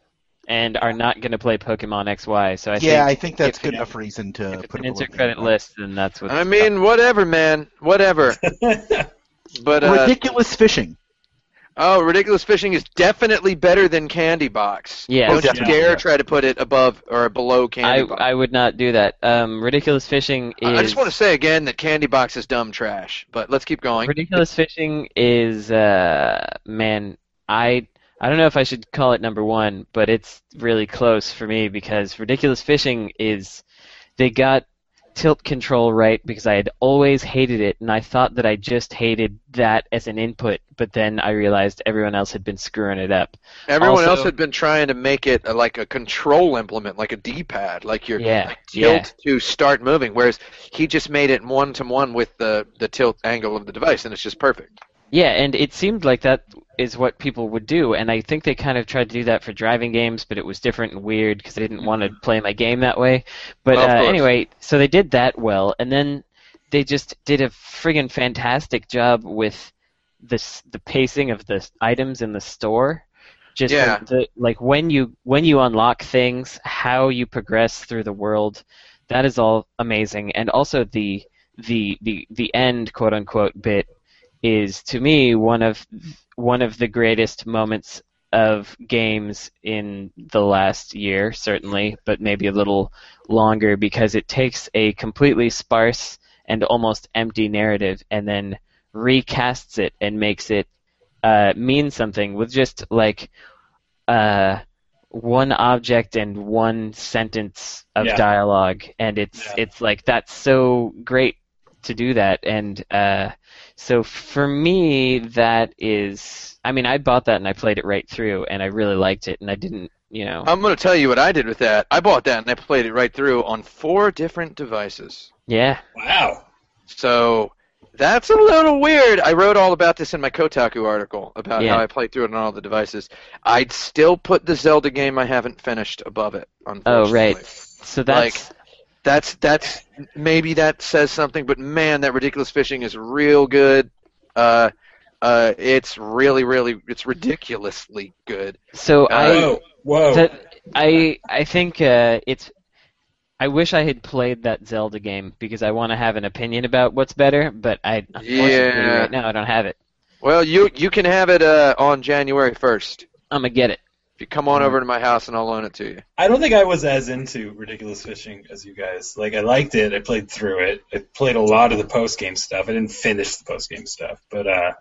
and are not going to play Pokemon XY. So I yeah, I think think that's if good enough reason to if it's put an it below Insert Credit Candy Box. list, then that's what. I mean, whatever, man, whatever. But uh, Ridiculous fishing. oh, ridiculous fishing is definitely better than Candy Box. Yeah. Don't you dare yeah. try to put it above or below Candy I Box. I would not do that. Um, ridiculous fishing is. I I just want to say again that Candy Box is dumb trash. But let's keep going. Ridiculous fishing is uh man, I I don't know if I should call it number one, but it's really close for me because ridiculous fishing is they got tilt control right because I had always hated it and I thought that I just hated that as an input, but then I realized everyone else had been screwing it up. Everyone Also- else had been trying to make it uh, like a control implement, like a D-pad, like your Yeah, like yeah. tilt to start moving. Whereas he just made it one to one with the the tilt angle of the device, and it's just perfect. Yeah, and it seemed like that is what people would do, and I think they kind of tried to do that for driving games, but it was different and weird because I didn't want to play my game that way. But Of uh, anyway, so they did that well, and then they just did a friggin' fantastic job with the the pacing of the items in the store. Just Yeah. the- like when you when you unlock things, how you progress through the world, that is all amazing, and also the the the the end quote unquote bit is to me one of one of the greatest moments of games in the last year, certainly, but maybe a little longer because it takes a completely sparse and almost empty narrative and then recasts it and makes it uh, mean something with just like uh, one object and one sentence of Yeah. dialogue, and it's Yeah. it's like that's so great to do that, and uh, so for me that is, I mean, I bought that and I played it right through, and I really liked it, and I didn't, you know, I'm going to tell you what I did with that. I bought that and I played it right through on four different devices. yeah, wow. So that's a little weird. I wrote all about this in my Kotaku article about Yeah. how I played through it on all the devices. I'd still put the Zelda game I haven't finished above it. Oh, right. so that's That's that's maybe that says something, but man, that ridiculous fishing is real good. Uh, uh, it's really, really, it's ridiculously good. so I. Whoa, whoa. That I I think uh, it's. I wish I had played that Zelda game because I want to have an opinion about what's better, but I unfortunately Yeah. right now I don't have it. Well, you you can have it uh, on January first. I'm gonna get it. You come on over to my house and I'll loan it to you. I don't think I was as into Ridiculous Fishing as you guys. Like, I liked it. I played through it. I played a lot of the post game stuff. I didn't finish the post game stuff, but uh,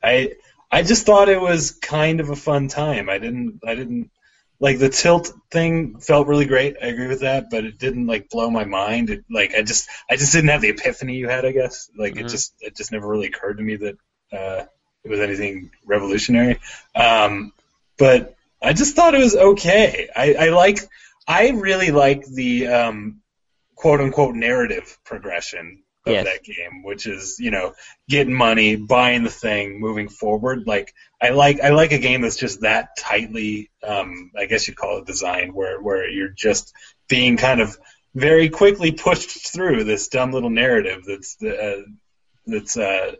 I I just thought it was kind of a fun time. I didn't I didn't like the tilt thing felt really great. I agree with that, but it didn't like blow my mind. It, like I just I just didn't have the epiphany you had. I guess like Mhm. it just it just never really occurred to me that uh, it was anything revolutionary. Um, but I just thought it was okay. I, I like I really like the um, quote unquote narrative progression of Yes. that game, which is you know getting money, buying the thing, moving forward. Like I like I like a game that's just that tightly, um, I guess you'd call it designed, where where you're just being kind of very quickly pushed through this dumb little narrative that's uh, that's uh,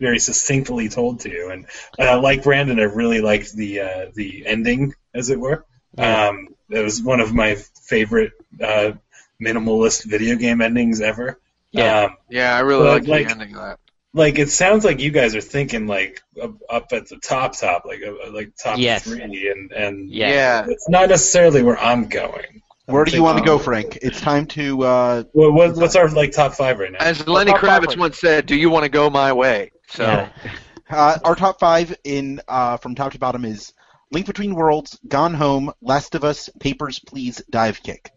very succinctly told to you. And uh, like Brandon, I really liked the uh, the ending, as it were. Yeah. Um, it was one of my favorite uh, minimalist video game endings ever. Yeah. Um, Yeah, I really Well, like, like- the ending of that. like it sounds like you guys are thinking like up, up at the top top like uh, like top Yes. three and and Yeah. Yeah. it's not necessarily where I'm going. Where do you want to go, Um, Frank? It's time to. Uh, What, what, what's our like top five right now? As Lenny Kravitz once said, "Do you want to go my way?" So Yeah. uh, our top five in uh, from top to bottom is Link Between Worlds, Gone Home, Last of Us, Papers, Please, Dive Kick.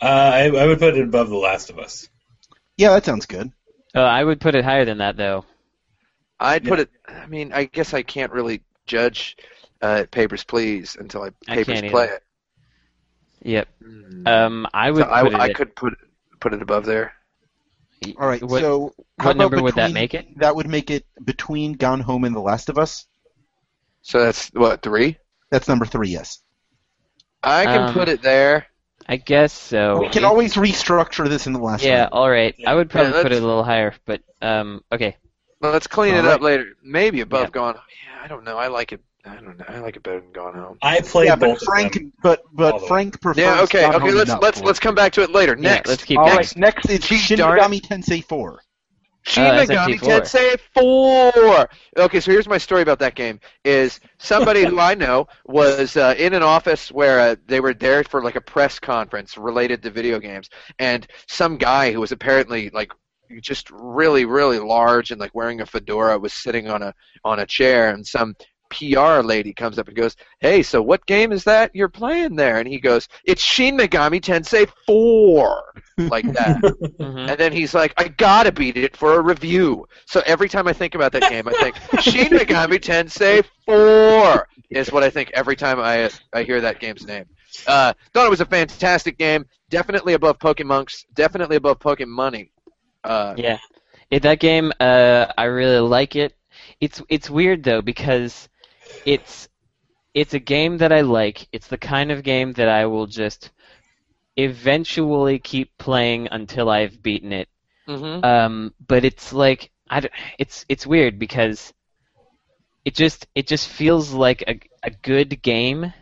Uh, I, I would put it above The Last of Us. Yeah, that sounds good. Oh, I would put it higher than that though. I'd put it. I mean, I guess I can't really judge uh, Papers, Please until I I Papers can't play either. it. Yep. Mm. Um, I would So I, put it. I at- could put put it above there. All right, What, so how what about number would that make it? That would make it between Gone Home and The Last of Us. So that's what three. That's number three. Yes. I can Um, put it there. I guess so. we can It- always restructure this in the last. Yeah. round. All right. I would probably Yeah, put it a little higher, but um, okay. Well, let's clean it All up later. Maybe above Yeah. Gone. Yeah, I don't know. I like it. I don't know. I like it better than Gone Home. I played Yeah, both but Frank, of them. but but the way. Frank prefers. Yeah. Okay. Gone Okay. Home Let's let's let's come back to it later. Yeah, Next. let's keep All going. right, next is Shin darn it. Megami Tensei 4. Shin Uh, Megami SMT4. Tensei 4. Okay, so here's my story about that game. Is somebody who I know was uh, in an office where uh, they were there for like a press conference related to video games, and some guy who was apparently like just really really large and like wearing a fedora was sitting on a on a chair, and some PR lady comes up and goes, "Hey, so what game is that you're playing there?" And he goes, "It's Shin Megami Tensei 4." Like that. Mhm. And then he's like, I gotta beat it for a review. So every time I think about that game, I think Shin Megami Tensei 4 is what I think every time I I hear that game's name. Uh, thought it was a fantastic game. Definitely above Pokemonks. Definitely above Pokemon. Uh, Yeah, it, that game, uh, I really like it. It's it's weird though because it's it's a game that I like. It's the kind of game that I will just eventually keep playing until I've beaten it. mhm. Um, but it's like I d- it's it's weird because it just it just feels like a a good game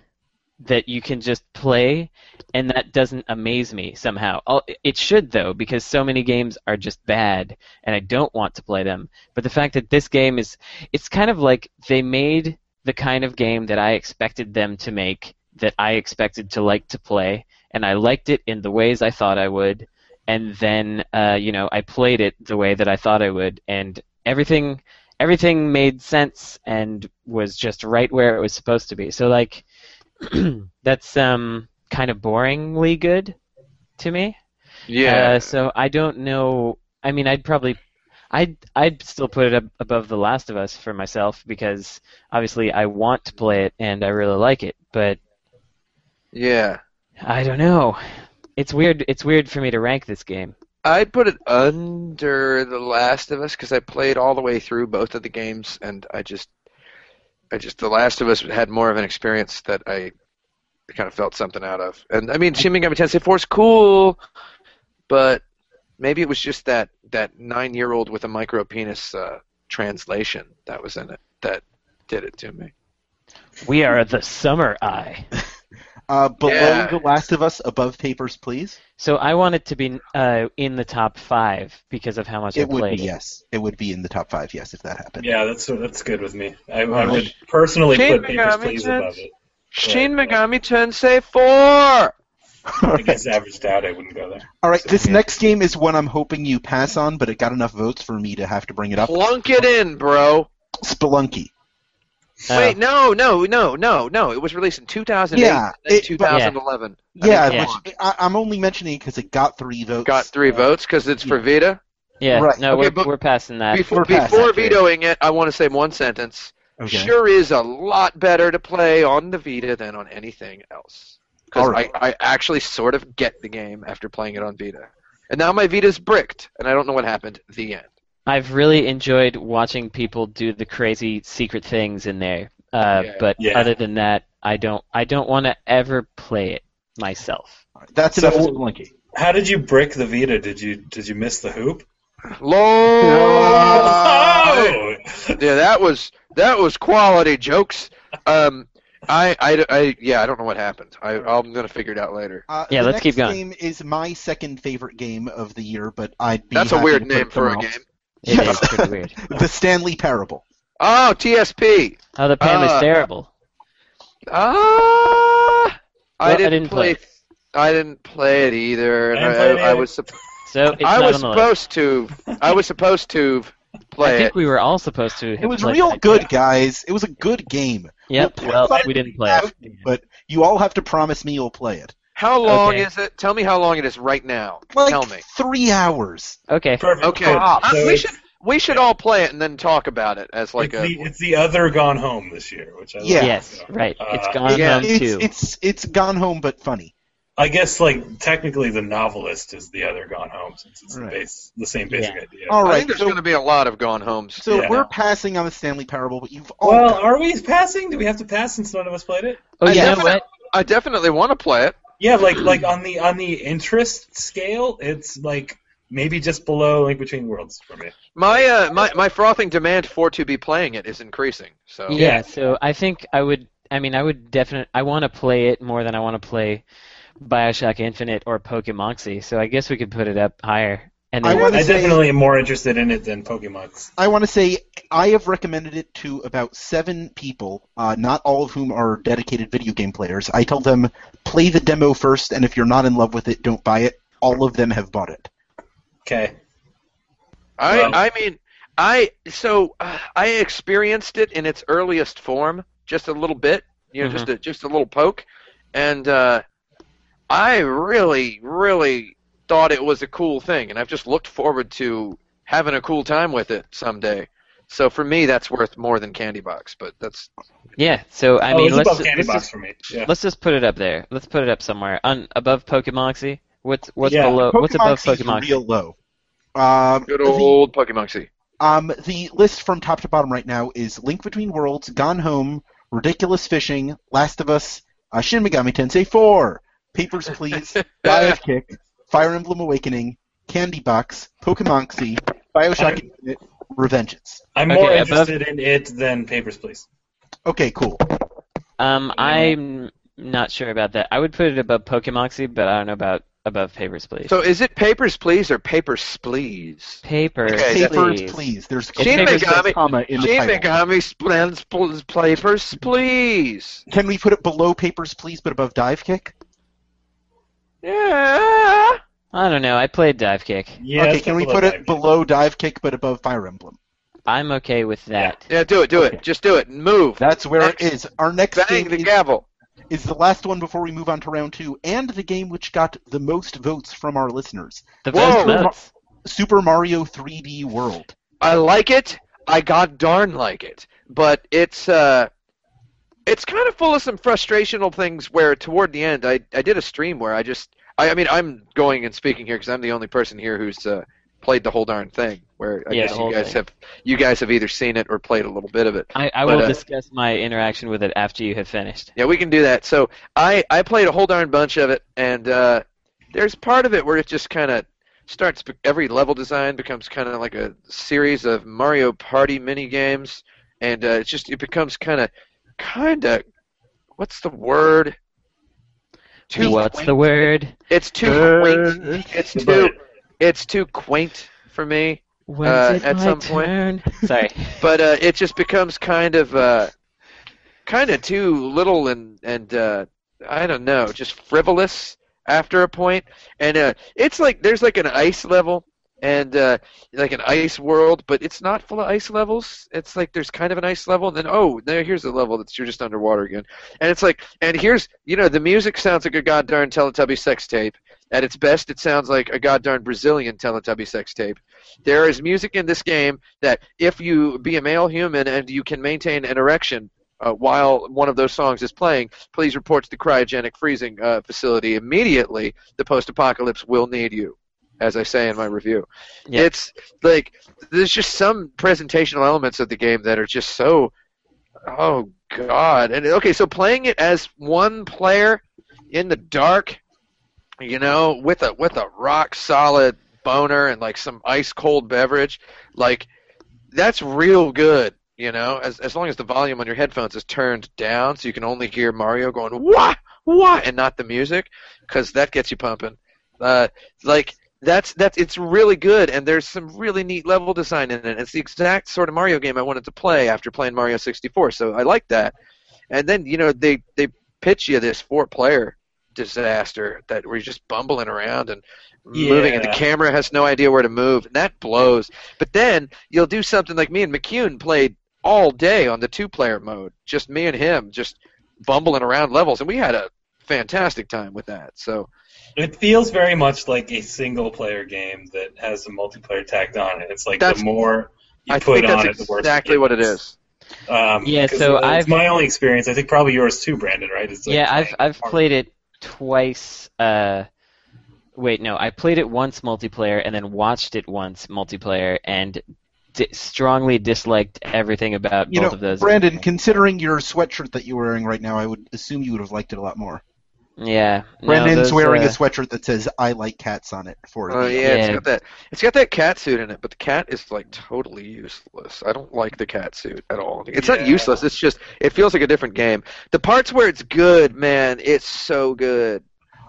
that you can just play and that doesn't amaze me somehow. I'll- It should though because so many games are just bad and I don't want to play them. But the fact that this game is it's kind of like they made the kind of game that I expected them to make that I expected to like to play and I liked it in the ways I thought I would and then uh, you know I played it the way that I thought I would, and everything everything made sense and was just right where it was supposed to be. So like that's um kind of boringly good to me. yeah. Uh, so I don't know. I mean, I'd probably. I'd I'd still put it above The Last of Us for myself because obviously I want to play it and I really like it, but yeah. I don't know. It's weird. It's weird for me to rank this game. I'd put it under The Last of Us because I played all the way through both of the games, and I just, I just The Last of Us had more of an experience that I kind of felt something out of. And I mean, Shin Megami Tensei 4 is cool, but maybe it was just that that nine year old with a micro penis uh, translation that was in it that did it to me. We are the Summer Eye. Uh, below Yeah. The Last of Us, above Papers, Please. So I want it to be uh, in the top five because of how much it I It would played. be yes. It would be in the top five. Yes, if that happened. Yeah, that's that's good with me. I, I would personally Shin put Papers, Megami Please Tensei- above it. Shin Megami Tensei 4! I guess averaged out, I wouldn't go there. All right, this Yeah. next game is one I'm hoping you pass on, but it got enough votes for me to have to bring it up. Plunk it in, bro. Spelunky. Oh. Wait, no, no, no, no, no. It was released in 2008 Yeah, and it- but- 2011. I mean, Yeah, Yeah. which I, I'm only mentioning it because it got three votes. Got three uh, votes because it's for Vita. Yeah, Right. no, Okay, we're, we're passing that. Before, we're before that vetoing it, I want to say one sentence. Okay. Sure is a lot better to play on the Vita than on anything else. Because All right. I, I actually sort of get the game after playing it on Vita. And now my Vita's bricked, and I don't know what happened. The end. I've really enjoyed watching people do the crazy secret things in there. Uh, Yeah. but Yeah. other than that, I don't I don't want to ever play it myself. That's So- enough of Blinky. How did you break the Vita? Did you did you miss the hoop? Lord! Oh! yeah, that was that was quality jokes. Um, I, I, I, yeah, I don't know what happened. I, I'm gonna figure it out later. Uh, Yeah, the let's next keep going. game is my second favorite game of the year, but I'd be That's a weird name for a someone game. else. It Yeah. is pretty weird. The Stanley Parable. Oh, TSP. Oh, the pan was Uh, terrible. Ah, I Well, I didn't, didn't play. play I didn't play it either. and I didn't play it I, I was. sup- So it's I not was on the supposed to. I was supposed to I think it. we were all supposed to. It was real that. good, guys. It was a good game. Yep. We'll Well, we didn't play after, it. But you all have to promise me you'll play it. How long Okay. is it? Tell me how long it is right now. Like Tell me. three hours. Okay. Perfect. Okay. So Uh, we should we should all play it and then talk about it as like it's, a. the, it's the other Gone Home this year, which I Yeah. like. Yes. Right. It's Uh, gone yeah, home it's, too. it's it's gone home, but funny. I guess like technically the novelist is the other Gone Home since it's Right. the base the same basic Yeah. idea. All I think there's So, going to be a lot of gone homes. so Yeah. we're passing on the Stanley Parable, but you've all Well, are we passing? Do we have to pass since none of us played it? oh, I you know definitely- what? I definitely want to play it. Yeah, like like on the on the interest scale, it's like maybe just below Link Between Worlds for me. My uh, my my frothing demand for to be playing it is increasing. So Yeah. So I think I would. I mean, I would definitely. I want to play it more than I want to play Bioshock Infinite or Pokemoxy. So I guess we could put it up higher. And I then wanna I say- definitely am more interested in it than Pokemon. I want to say I have recommended it to about seven people, uh, not all of whom are dedicated video game players. I tell them play the demo first, and if you're not in love with it, don't buy it. All of them have bought it. Okay. I Well- I mean I so uh, I experienced it in its earliest form just a little bit, you know, just a just a little poke, and uh, I really really thought it was a cool thing, and I've just looked forward to having a cool time with it someday. So for me, that's worth more than Candy Box, but that's yeah. So I oh, mean, let's above Candy let's Box just, for me. Yeah. let's just put it up there. Let's put it up somewhere. On above Pokemoxy. What's what's Yeah. below? What's above Pokemoxy's Pokemoxy? real low. Um, good the- old Pokemoxy. Um, the list from top to bottom right now is Link Between Worlds, Gone Home, Ridiculous Fishing, Last of Us, uh, Shin Megami Tensei 4, Papers, Please, Dive Kick, Fire Emblem Awakening, Candy Box, Pokemoxy, Bioshock Infinite, Revengeance. I'm Okay, more above- interested in it than Papers, Please. Okay, cool. Um, I'm not sure about that. I would put it above Pokemoxy, but I don't know about above Papers, Please. So is it Papers, Please, or Papers, Spleeze? Papers, Okay, that's- Papers, please. Please. There's It's Shin Papers, Megami, comma in the Shin title. Megami Splends Pl- Papers, Please. Can we put it below Papers, Please, but above Dive Kick? Yeah. I don't know. I played Dive Kick. Yeah. okay, can we put Dive it Kick. below Dive Kick, but above Fire Emblem? I'm okay with that. Yeah, do it, do Okay. it. Just do it. Move. That's where Next. it is. Our next Bang game the is gavel. is the last one before we move on to round two, and the game which got the most votes from our listeners The Whoa. votes votes. Super Mario 3D World. I like it. I god darn like it. But it's uh it's kind of full of some frustrational things where toward the end I I did a stream where I just I, I mean I'm going and speaking here because I'm the only person here who's uh, played the whole darn thing where I Yeah, guess you guys thing. have you guys have either seen it or played a little bit of it. I, I But, will uh, discuss my interaction with it after you have finished. Yeah, we can do that. So I I played a whole darn bunch of it, and uh, there's part of it where it just kind of starts. Every level design becomes kind of like a series of Mario Party mini games, and uh, it's just it becomes kind of kind of what's the word? Too What's quaint. the word? It's too quaint. It's too it's too quaint for me. Uh, at my some point- Sorry. but uh, it just becomes kind of uh, kind of too little and and uh, I don't know, just frivolous after a point. And uh, it's like there's like an ice level and uh, like an ice world, but it's not full of ice levels. It's like there's kind of an ice level, and then oh, there here's a level that's you're just underwater again, and it's like, and here's you know the music sounds like a goddamn Teletubby sex tape. At its best, it sounds like a goddamn Brazilian Teletubby sex tape. There is music in this game that if you be a male human and you can maintain an erection uh, while one of those songs is playing, please report to the cryogenic freezing uh, facility immediately. The post-apocalypse will need you, as I say in my review. Yeah. It's like there's just some presentational elements of the game that are just so, oh god. And okay, so playing it as one player in the dark, you know, with a with a rock solid boner and like some ice cold beverage, like that's real good. You know, as as long as the volume on your headphones is turned down, so you can only hear Mario going wah wah and not the music, because that gets you pumping. Uh, like that's that's it's really good, and there's some really neat level design in it. It's the exact sort of Mario game I wanted to play after playing Mario 64, so I like that. And then you know they they pitch you this four player disaster that where you're just bumbling around and moving, and the camera has no idea where to move, and that blows. But then you'll do something like me and McCune played all day on the two player mode, just me and him, just bumbling around levels, and we had a fantastic time with that. So It feels very much like a single player game that has a multiplayer tacked on it. It's like That's- the more you I put think on that's it, the worse exactly it what it gets. Um, Yeah, 'cause so it's I've- my only experience. I think probably yours too, Brandon. Right? It's like yeah, I've I've hard- played it twice. Uh, wait, no, I played it once multiplayer and then watched it once multiplayer and di- strongly disliked everything about You both know, of those. Brandon, considering your sweatshirt that you're wearing right now, I would assume you would have liked it a lot more. Yeah, no, wearing uh, a sweatshirt that says "I like cats" on it for Oh the- yeah, it's got that. It's got that cat suit in it, but the cat is like totally useless. I don't like the cat suit at all. It's not useless. It's just it feels like a different game. The parts where it's good, man, it's so good.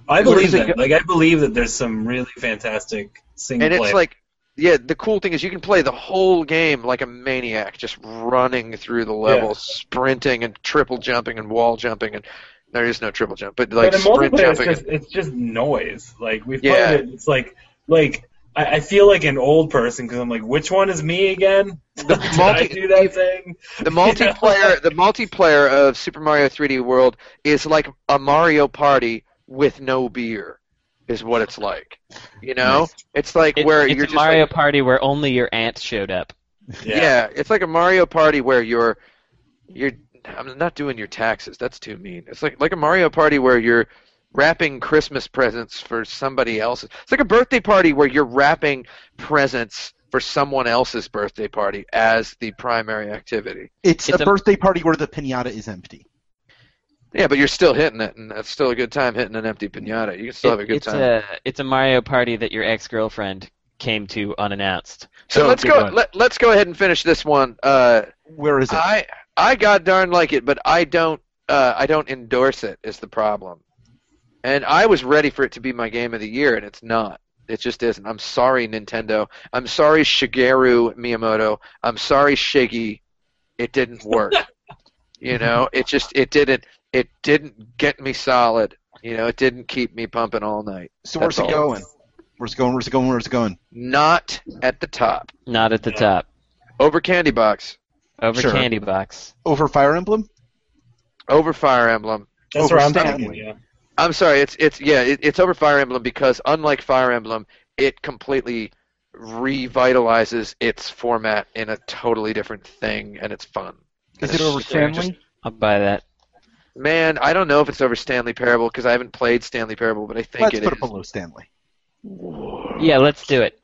I believe that. go- Like I believe that there's some really fantastic single And it's player. like, yeah, the cool thing is you can play the whole game like a maniac, just running through the levels, sprinting and triple jumping and wall jumping, and there is no triple jump, but like but sprint multiplayer, it's jumping. just, it's just noise. Like we've Yeah. played it. It's like like I, I feel like an old person because I'm like, which one is me again? The Did multi- I do that thing? The multiplayer, the multiplayer of Super Mario 3D World is like a Mario Party with no beer, is what it's like. You know, Nice. it's like It's, where it's you're a just Mario like, Party where only your aunt showed up. yeah. it's like a Mario Party where you're, you're. I'm not doing your taxes. That's too mean. It's like like a Mario Party where you're wrapping Christmas presents for somebody else's. It's like a birthday party where you're wrapping presents for someone else's birthday party as the primary activity. It's, It's a, a- birthday party where the pinata is empty. Yeah, but you're still hitting it, and that's still a good time hitting an empty pinata. You can still have a It- good it's time. a it's a Mario Party that your ex girlfriend came to unannounced. so let's go. one. Let, let's go ahead and finish this one. Uh, Where is it? I I god darn like it, but I don't. Uh, I don't endorse it. Is the problem? And I was ready for it to be my game of the year, and it's not. It just isn't. I'm sorry, Nintendo. I'm sorry, Shigeru Miyamoto. I'm sorry, Shiggy. It didn't work. you know, it just it didn't. It didn't get me solid. You know, it didn't keep me pumping all night. so where's it all. going? Where's it going? Where's it going? Where's it going? Not at the top. Not at the top. Over Candy Box. Over Sure. Candy Box. Over Fire Emblem? Over Fire Emblem. That's Over where I'm thinking. Yeah. I'm sorry, it's it's yeah, it, it's over Fire Emblem because unlike Fire Emblem, it completely revitalizes its format in a totally different thing, and it's fun. Is And it over Stanley? just- I'll buy that. man, I don't know if it's over Stanley Parable because I haven't played Stanley Parable, but I think Let's it put is. it below Stanley. Yeah, let's do it.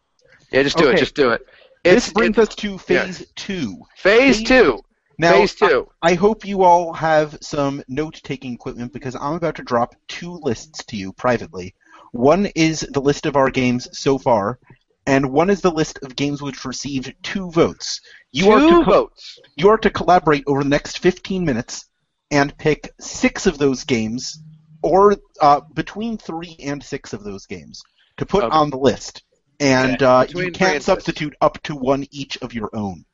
Yeah, just do it. Just do it. This brings us to phase two. phase phase- two. Now, phase two. I hope you all have some note-taking equipment because I'm about to drop two lists to you privately. One is the list of our games so far, and one is the list of games which received two votes. You are two to co- votes. you are to collaborate over the next 15 minutes and pick six of those games, or uh, between three and six of those games, to put Okay. on the list. And Okay. uh, you can't and six. substitute up to one each of your own.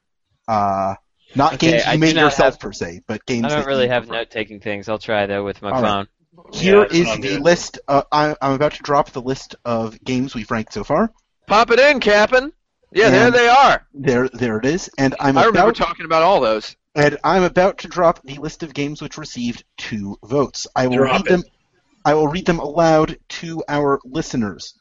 Uh, not Okay, games you do made yourself have- per se, but games I don't that really you have prefer. note taking things. I'll try though with my All right. phone. Here Yeah, is the list. Uh, I, I'm about to drop the list of games we've ranked so far. Pop it in, Captain. Yeah, there they are. There, there it is. And I'm I remember talking about all those. and I'm about to drop the list of games which received two votes. I will Drop read it. them. I will read them aloud to our listeners.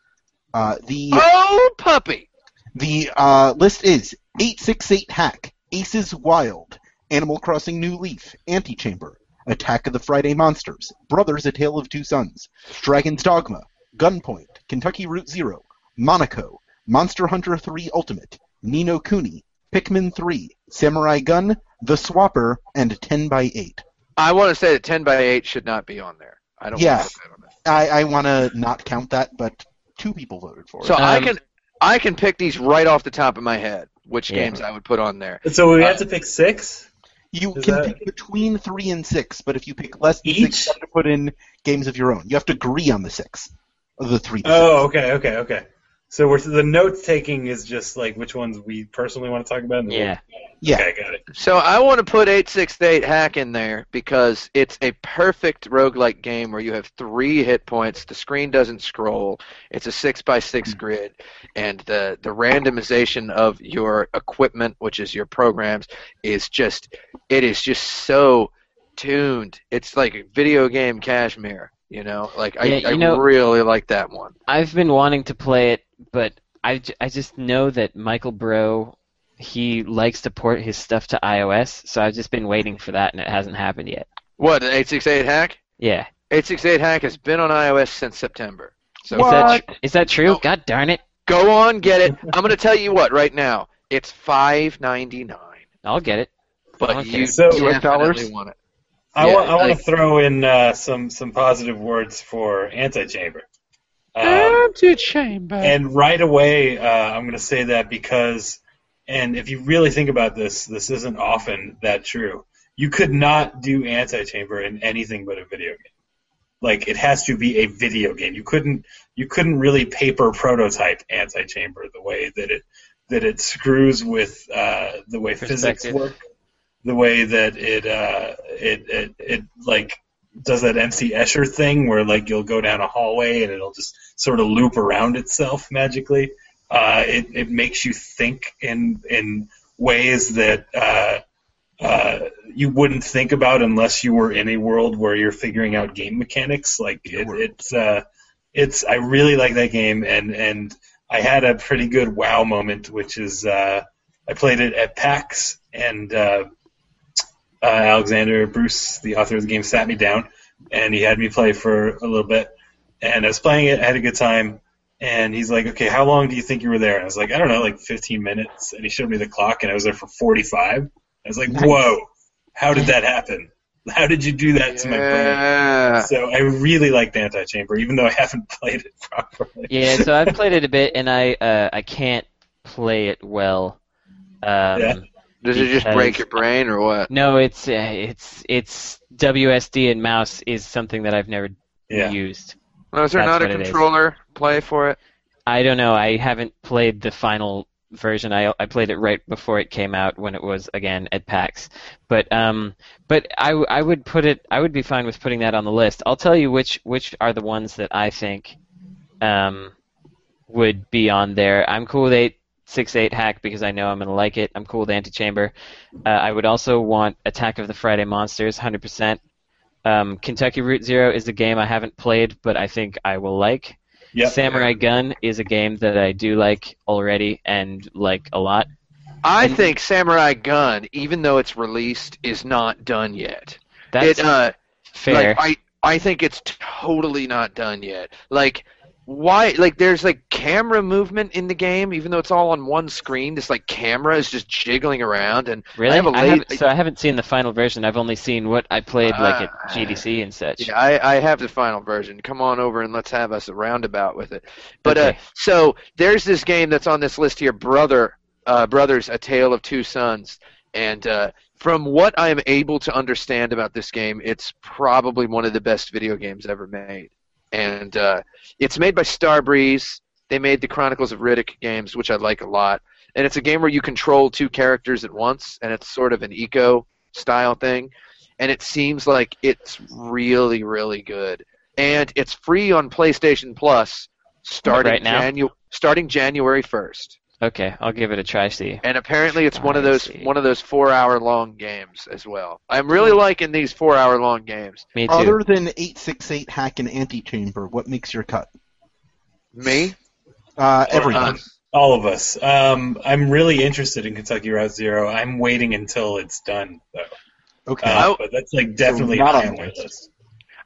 Uh, the Oh, puppy. the uh, list is 868 Hack, Aces Wild, Animal Crossing New Leaf, Antichamber, Attack of the Friday Monsters, Brothers: A Tale of Two Sons, Dragon's Dogma, Gunpoint, Kentucky Route Zero, Monaco, Monster Hunter 3 Ultimate, Ni no Kuni, Pikmin 3, Samurai Gunn, The Swapper, and 10 by 8. I want to say that 10 by 8 should not be on there. I don't Yeah. want to put that on. I, I want to not count that, but two people voted for it. So I Um, can I can pick these right off the top of my head which Yeah. games I would put on there. So we Uh, have to pick six. You Is can that- pick between three and six, but if you pick less than Each? six, you have to put in games of your own. You have to agree on the six, of the three. To Oh, okay, okay, okay. So we're the note taking is just like which ones we personally want to talk about. and the- Yeah. Yeah. Okay, got it. So I want to put 868 Hack in there because it's a perfect roguelike game where you have three hit points, the screen doesn't scroll, it's a 6 by 6 hmm. grid, and the, the randomization of your equipment, which is your programs, is just it is just so tuned. It's like video game cashmere, you know? Like I, Yeah, you I know- really like that one. I've been wanting to play it, but I, I just know that Michael Brough, he likes to port his stuff to iOS, so I've just been waiting for that, and it hasn't happened yet. What, an 868 Hack? Yeah. 868 Hack has been on iOS since September. So Is that, tr- is that true? No. God darn it. Go on, get it. I'm going to tell you what right now. It's five ninety nine, I'll get it. but Okay. you So- definitely dollars? want it. I Yeah, want I want to throw in uh, some some positive words for Antichamber. Um, Antechamber. and right away, uh, I'm going to say that because, and if you really think about this, this isn't often that true. You could not do Antichamber in anything but a video game. Like it has to be a video game. You couldn't you couldn't really paper prototype Antichamber the way that it that it screws with uh, the way physics work, the way that it uh, it, it it like does that MC Escher thing where like you'll go down a hallway and it'll just sort of loop around itself magically. Uh, it it makes you think in in ways that uh, uh, you wouldn't think about unless you were in a world where you're figuring out game mechanics. Like it, it's uh, it's I really like that game and and I had a pretty good wow moment, which is uh, I played it at PAX and. Uh, uh, Alexander Bruce, the author of the game, sat me down and he had me play for a little bit. And I was playing it, I had a good time. And he's like, "Okay, how long do you think you were there?" And I was like, "I don't know, like 15 minutes." And he showed me the clock, and I was there for 45. I was like, Nice. "Whoa, how did that happen? How did you do that to my brain?" So I really liked Antichamber, even though I haven't played it properly. Yeah, so I've played it a bit, and I uh, I can't play it well. Um, Yeah. Does it just break your brain or what? No, it's uh, it's it's WASD and mouse is something that I've never yeah. used. No, is there That's not a what it is. controller play for it? I don't know. I haven't played the final version. I I played it right before it came out when it was again at PAX. But um, but I I would put it. I would be fine with putting that on the list. I'll tell you which which are the ones that I think um would be on there. I'm cool with eight six eight hack because I know I'm gonna like it. I'm cool with Antichamber. Uh, I would also want Attack of the Friday Monsters, hundred percent. Um, Kentucky Route Zero is a game I haven't played, but I think I will like. Yep. Samurai Gunn is a game that I do like already and like a lot. I And- think Samurai Gunn, even though it's released, is not done yet. That's it, uh, fair. Like, I I think it's totally not done yet. Like why like there's like camera movement in the game even though it's all on one screen this like camera is just jiggling around and really? I have a I late- so I haven't seen the final version. I've only seen what I played like at Uh, GDC and such. yeah, I, I have the final version. Come on over and let's have us a roundabout with it. But uh, so there's this game that's on this list here, Brother, uh, Brothers: A Tale of Two Sons, and uh, from what I am able to understand about this game, it's probably one of the best video games ever made. And uh, it's made by Starbreeze. They made the Chronicles of Riddick games, which I like a lot. And it's a game where you control two characters at once, and it's sort of an Ico style thing. And it seems like it's really, really good. And it's free on PlayStation Plus starting right? Janu- starting January first. Okay, I'll give it a try. See. And apparently, it's one of those see. one of those four hour long games as well. I'm really liking these four hour long games. Me too. Other than 868 hack and antechamber, what makes your cut? Me, Uh, everyone. us? All of us. Um, I'm really interested in Kentucky Route Zero. I'm waiting until it's done, though. Okay. Uh, but that's like definitely not on on my the list.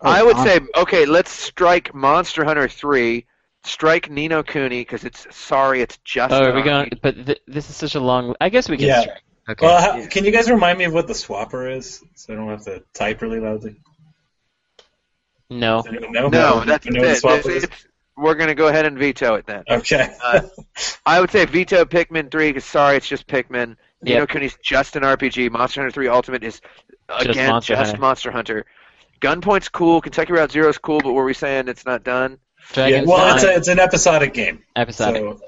I Oh, would on- say okay. Let's strike Monster Hunter three. Strike Ni no Kuni because it's sorry, it's just. Oh, are we going? But th- this is such a long. I guess we can Yeah. strike. Okay. Well, how, can you guys remind me of what the swapper is, so I don't have to type really loudly? no. Does anyone know? No, that's You know it. It's- it's- we're gonna go ahead and veto it then. Okay. Uh, I would say veto Pikmin three because sorry, it's just Pikmin. Ni no Yep. Kuni's just an RPG. Monster Hunter three Ultimate is again Monster just Hunter. Monster Hunter. Gunpoint's cool. Kentucky Route Zero is cool, but were we saying it's not done? Yeah, Dragon's well, it's a, it's an episodic game. episodic. So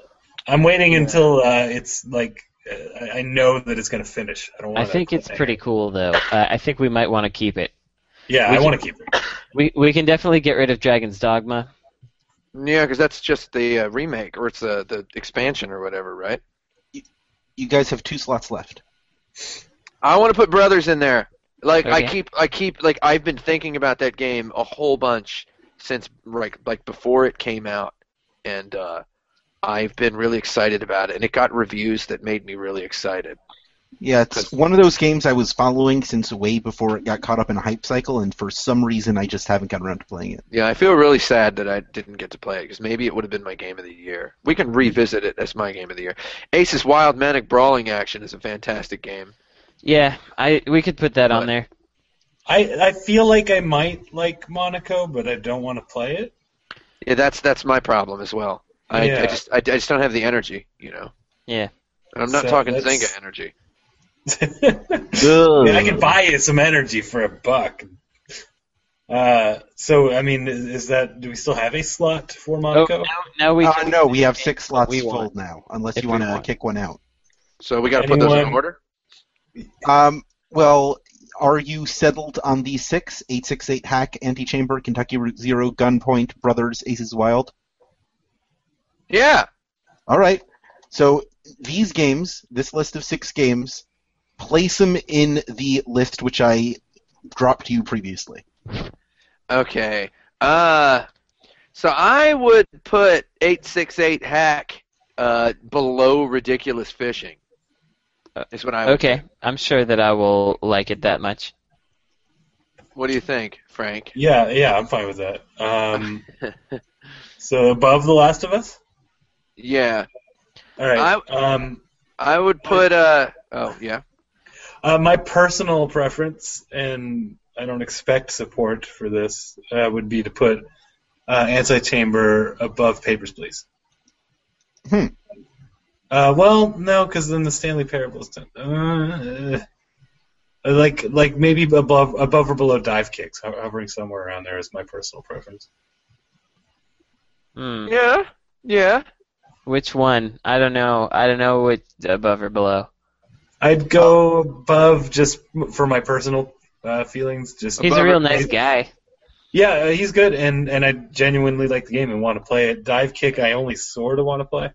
I'm waiting until uh, it's like uh, I- I know that it's going to finish. I don't I think it's pretty cool though. Uh, I think we might want to keep it. Yeah, we I want to keep it. We we can definitely get rid of Dragon's Dogma. Yeah, because that's just the uh, remake or it's uh, the expansion or whatever, right? You guys have two slots left. I want to put Brothers in there. Like I keep, I keep, like I've been thinking about that game a whole bunch since like like before it came out, and uh, I've been really excited about it. And it got reviews that made me really excited. Yeah, it's one of those games I was following since way before it got caught up in a hype cycle, and for some reason I just haven't gotten around to playing it. Yeah, I feel really sad that I didn't get to play it because maybe it would have been my game of the year. We can revisit it as my game of the year. Aces Wild Manic Brawling Action is a fantastic game. Yeah, I we could put that on there. I I feel like I might like Monaco, but I don't want to play it. Yeah, that's that's my problem as well. I, I just I, I just don't have the energy, you know. Yeah. And I'm not So talking that's- Zynga energy. I, mean, I can buy you some energy for a buck. Uh, so I mean, is, is that do we still have a slot for Oh, Monaco? now, now we Uh, no, we have six slots we full now, unless If you want to want. kick one out. So we got to put those in Anyone- order. Um, well, are you settled on these six? 868 Hack, Antichamber, Kentucky Route Zero, Gunpoint, Brothers, Aces Wild? Yeah. All right. So these games, this list of six games, place them in the list which I dropped you previously. Okay. Uh, so I would put eight six eight hack uh below ridiculous fishing. Uh, Is what I would Okay, do. I'm sure that I will like it that much. What do you think, Frank? Yeah, yeah, I'm fine with that. Um, so above The Last of Us. Yeah, All right. I, um, I would put uh oh yeah. uh, my personal preference, and I don't expect support for this, uh, would be to put uh, Antichamber above Papers, Please. Hmm. Uh, well, no, because then the Stanley Parables. don't- Uh, uh, like, like maybe above, above or below Dive Kicks, hovering somewhere around there is my personal preference. Hmm. Yeah. Yeah. Which one? I don't know. I don't know which above or below. I'd go above just for my personal uh, feelings. Just He's Above a real or- nice guy. Yeah, uh, he's good, and and I genuinely like the game and want to play it. Dive kick, I only sort of want to play,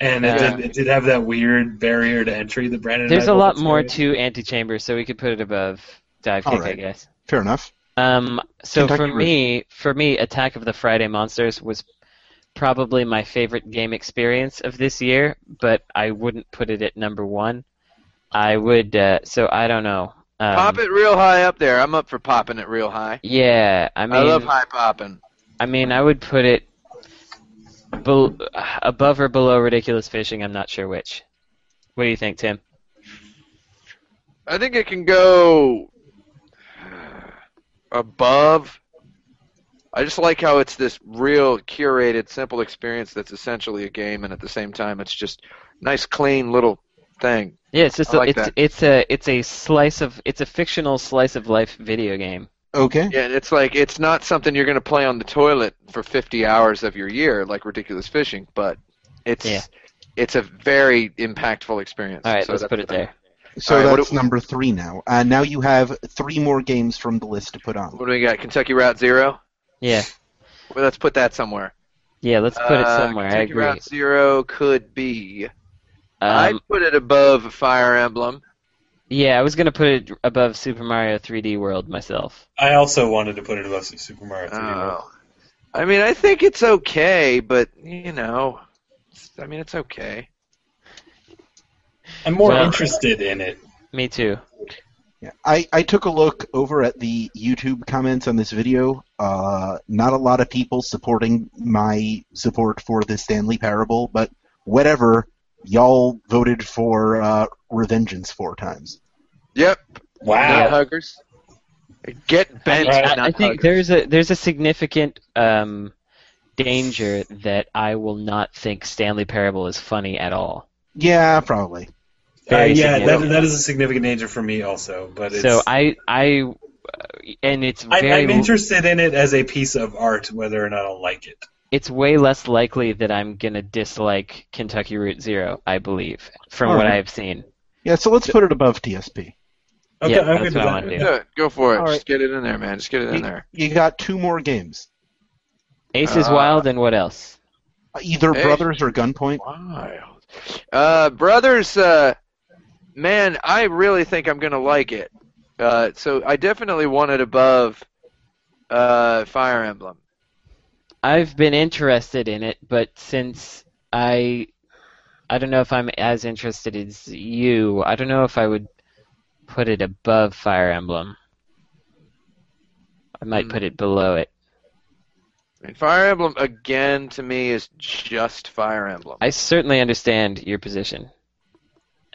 and it, Yeah. did, it did have that weird barrier to entry that Brandon. and There's I a both lot more experienced. to Antichamber, so we could put it above Dive All Kick, I guess. Fair enough. Um, so Kentucky for Route. me, for me, Attack of the Friday Monsters was probably my favorite game experience of this year, but I wouldn't put it at number one. I would. Uh, so I don't know. Um, Pop it real high up there. I'm up for popping it real high. Yeah, I mean, I, love high popping. I mean, I would put it bel above or below Ridiculous Fishing. I'm not sure which. What do you think, Tim? I think it can go above. I just like how it's this real curated, simple experience that's essentially a game, and at the same time, it's just nice, clean little thing. Yeah, it's just a, like it's that. it's a it's a slice of it's a fictional slice of life video game. Okay. Yeah, and it's like it's not something you're going to play on the toilet for 50 hours of your year, like Ridiculous Fishing, but it's Yeah. it's a very impactful experience. All right, So let's that's put it there. So All right, what that's do- number three now. Uh, now you have three more games from the list to put on. What do we got? Kentucky Route Zero. Yeah. Well, let's put that somewhere. Yeah, let's put it Uh, somewhere. I Kentucky agree. Route Zero could be. Um, I'd put it above Fire Emblem. Yeah, I was gonna put it above Super Mario 3D World myself. I also wanted to put it above Super Mario 3D. World. Oh. I mean, I think it's okay, but you know, I mean, it's okay. I'm more Well- interested in it. Me too. Yeah. I, I took a look over at the YouTube comments on this video. Uh, not a lot of people supporting my support for the Stanley Parable, but whatever. Y'all voted for uh, Revengeance four times. Yep. Wow. Nut huggers. Get bent. Right. I, I think huggers. there's a there's a significant um, danger that I will not think Stanley Parable is funny at all. Yeah, probably. Uh, yeah, that, that is a significant danger for me also. But it's, So I I uh, and it's I, I'm interested in it as a piece of art, whether or not I'll like it. It's way less likely that I'm gonna dislike Kentucky Route Zero. I believe from All what right. I've seen. Yeah, so let's put it above TSP. Okay, Yeah, I'm that's what I that. wanna do. yeah. Go for it. All Just right. get it in there, man. Just get it in there. You got two more games. Ace is Uh, Wild and what else? Either Hey. Brothers or Gunpoint. Wild. Uh, brothers, uh, man, I really think I'm gonna like it. Uh, so I definitely want it above uh, Fire Emblem. I've been interested in it, but since I I don't know if I'm as interested as you. I don't know if I would put it above Fire Emblem. I might Hmm. put it below it. I mean, Fire Emblem again to me is just Fire Emblem. I certainly understand your position.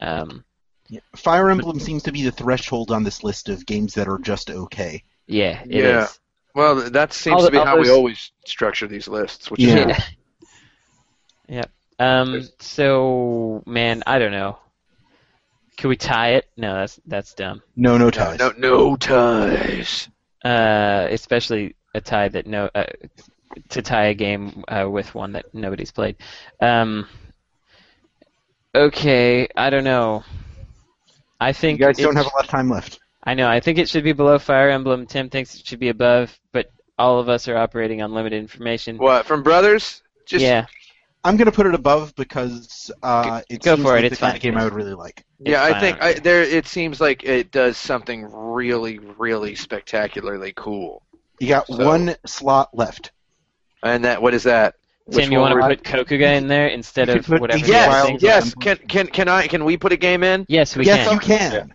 Um, Yeah. Fire Emblem seems to be the threshold on this list of games that are just okay. yeah, it is. Yeah. Well, that seems All to the be how we always structure these lists, which Yeah. is Yeah. Um. So, man, I don't know. Can we tie it? No, that's that's dumb. No, no no, ties. no, no ties. Uh, especially a tie that no uh, to tie a game uh, with one that nobody's played. Um. Okay, I don't know. I think You think guys don't have a lot of time left. I know. I think it should be below Fire Emblem. Tim thinks it should be above, but all of us are operating on limited information. What from Brothers? Just yeah. I'm going to put it above because uh, it Go seems for it, like it's the kind fine. of game I would really like. Yeah, I think I, there. It seems like it does something really, really spectacularly cool. You got So- one slot left. And that, what is that? Tim, Which you want to put Kokuga in there instead of whatever Ace Yes, yes. Can can can I? Can we put a game in? Yes, we yes, can. Yes, you can.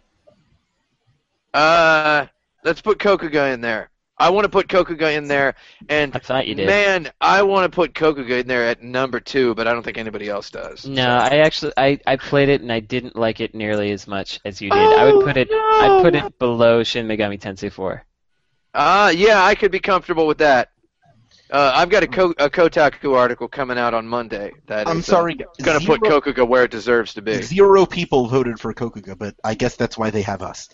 Uh, let's put Kokuga in there. I want to put Kokuga in there, and I thought you did. man, I want to put Kokuga in there at number two, but I don't think anybody else does. No, I actually I, I played it and I didn't like it nearly as much as you did. I would put it I'd put it below Shin Megami Tensei 4. Ah, yeah, I could be comfortable with that. Uh, I've got a, Ko- a Kotaku article coming out on Monday. That I'm is, uh, sorry. gonna put zero, Kokuga where it deserves to be. zero people voted for Kokuga, but I guess that's why they have us.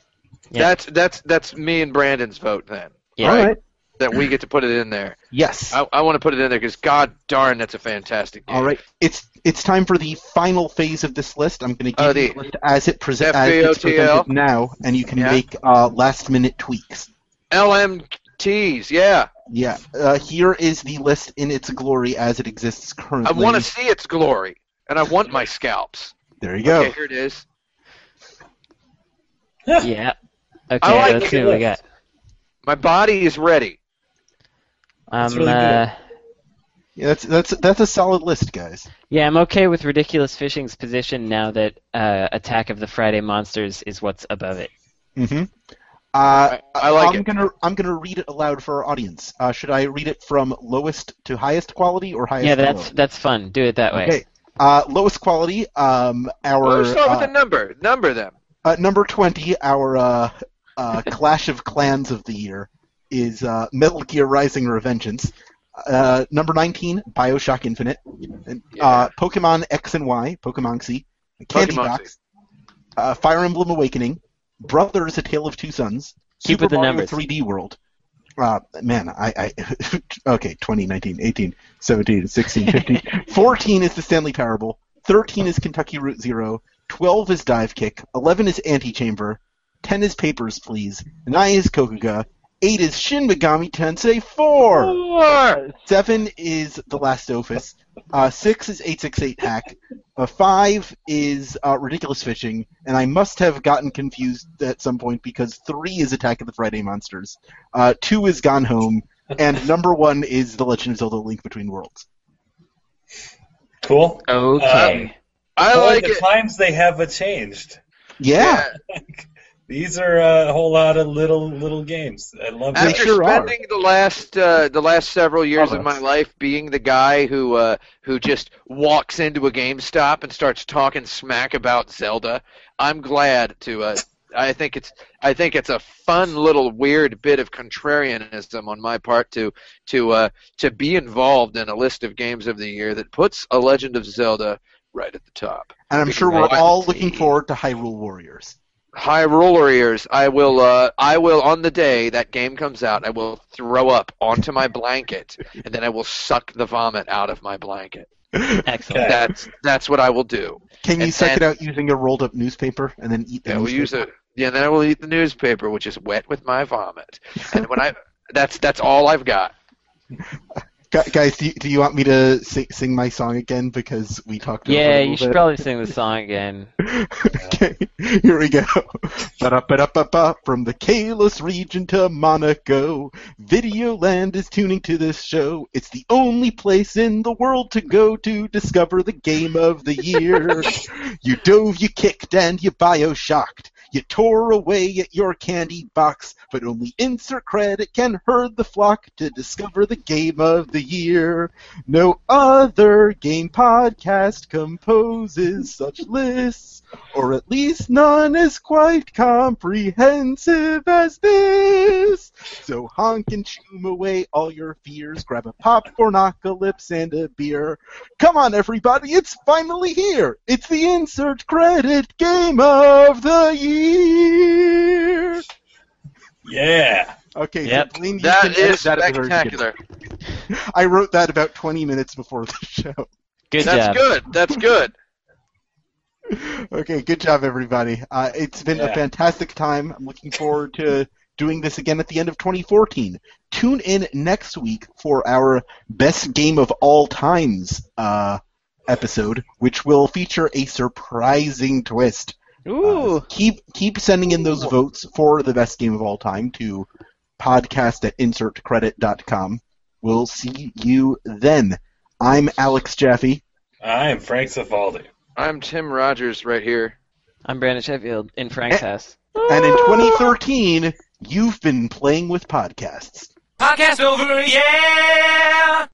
Yeah. That's that's that's me and Brandon's vote then. Yeah. All right. That we get to put it in there. Yes. I, I want to put it in there because god darn, that's a fantastic game. All right. It's it's time for the final phase of this list. I'm going to give Oh, you the the list as it prese- as it's presented now, and you can Yeah. make uh, last minute tweaks. LMTs, yeah. Yeah. Uh, here is the list in its glory as it exists currently. I want to see its glory, and I want my scalps. There you go. Okay, here it is. Yeah. Okay, I like let's it. see what we got. My body is ready. Um, really good. uh, Yeah, that's that's that's a solid list, guys. yeah, I'm okay with Ridiculous Fishing's position now that uh, Attack of the Friday Monsters is what's above it. Mm-hmm. Uh, I, I like I'm it. gonna I'm gonna read it aloud for our audience. Uh, should I read it from lowest to highest quality or highest? Yeah, that's lowest? that's fun. Do it that way. okay. Uh, lowest quality. Um, our Well, let's start uh, with the number. Number them. uh, number twenty. Our uh, Clash of Clans of the year is uh, Metal Gear Rising: Revengeance. Uh, number nineteen, Bioshock Infinite. And, uh, Pokemon X and Y, Pokemon X, Candy Pokemon Box, uh, Fire Emblem Awakening, Brothers: A Tale of Two Sons, Keep Super the Mario numbers. 3D World. Uh, man, I, I okay, 20, 19, 18, 17, 16, 15. 14 is the Stanley Parable. 13 is Kentucky Route Zero. 12 is Dive Kick. 11 is Antichamber. 10 is Papers, Please. 9 is Kokuga. Eight is Shin Megami Tensei 4. Four. Seven is The Last of Us. Uh, six is 868 Hack. Uh, five is uh, Ridiculous Fishing. And I must have gotten confused at some point because three is Attack of the Friday Monsters. Uh, two is Gone Home. And number one is The Legend of Zelda Link Between Worlds. Cool. Okay. I Boy, like the it. times they have uh, changed. Yeah. These are uh, a whole lot of little little games. I love They that. After sure are. spending the last uh, the last several years of my life being the guy who uh, who just walks into a GameStop and starts talking smack about Zelda, I'm glad to. Uh, I think it's I think it's a fun little weird bit of contrarianism on my part to to uh, to be involved in a list of games of the year that puts A Legend of Zelda right at the top. And I'm sure we're all looking forward to Hyrule Warriors. High roller ears. I will. Uh, I will on the day that game comes out. I will throw up onto my blanket, and then I will suck the vomit out of my blanket. Excellent. Okay. That's that's what I will do. Can you And- suck and- it out using a rolled up newspaper and then eat the Yeah, we'll newspaper? use it. Yeah, then I will eat the newspaper, which is wet with my vomit. And when I, that's that's all I've got. Gu- Guys, do you, do you want me to sing, sing my song again because we talked over Yeah, you should bit? probably sing the song again. okay, here we go. From the Kalos region to Monaco, Videoland is tuning to this show. It's the only place in the world to go to discover the game of the year. you dove, you kicked, and you bioshocked. You tore away at your candy box, but only insert credit can herd the flock to discover the game of the year. No other game podcast composes such lists, or at least none as quite comprehensive as this. So honk and choom away all your fears, grab a popcornocalypse and a beer. Come on, everybody, it's finally here! It's the insert credit game of the year! Yeah. Okay, Yep. so Blaine, you That can edit is that at the very spectacular. I wrote that about 20 minutes before the show. Good That's job. good. That's good. Okay, good job, everybody. Uh, it's been a fantastic time. I'm looking forward to doing this again at the end of 2014. Tune in next week for our best game of all times uh, episode, which will feature a surprising twist. Ooh. Uh, keep keep sending in those votes for the best game of all time to podcast at insertcredit.com. We'll see you then. I'm Alex Jaffe. I'm Frank Cifaldi. I'm Tim Rogers right here. I'm Brandon Sheffield in Frank's house. And in 2013, you've been playing with podcasts. Podcast over, yeah!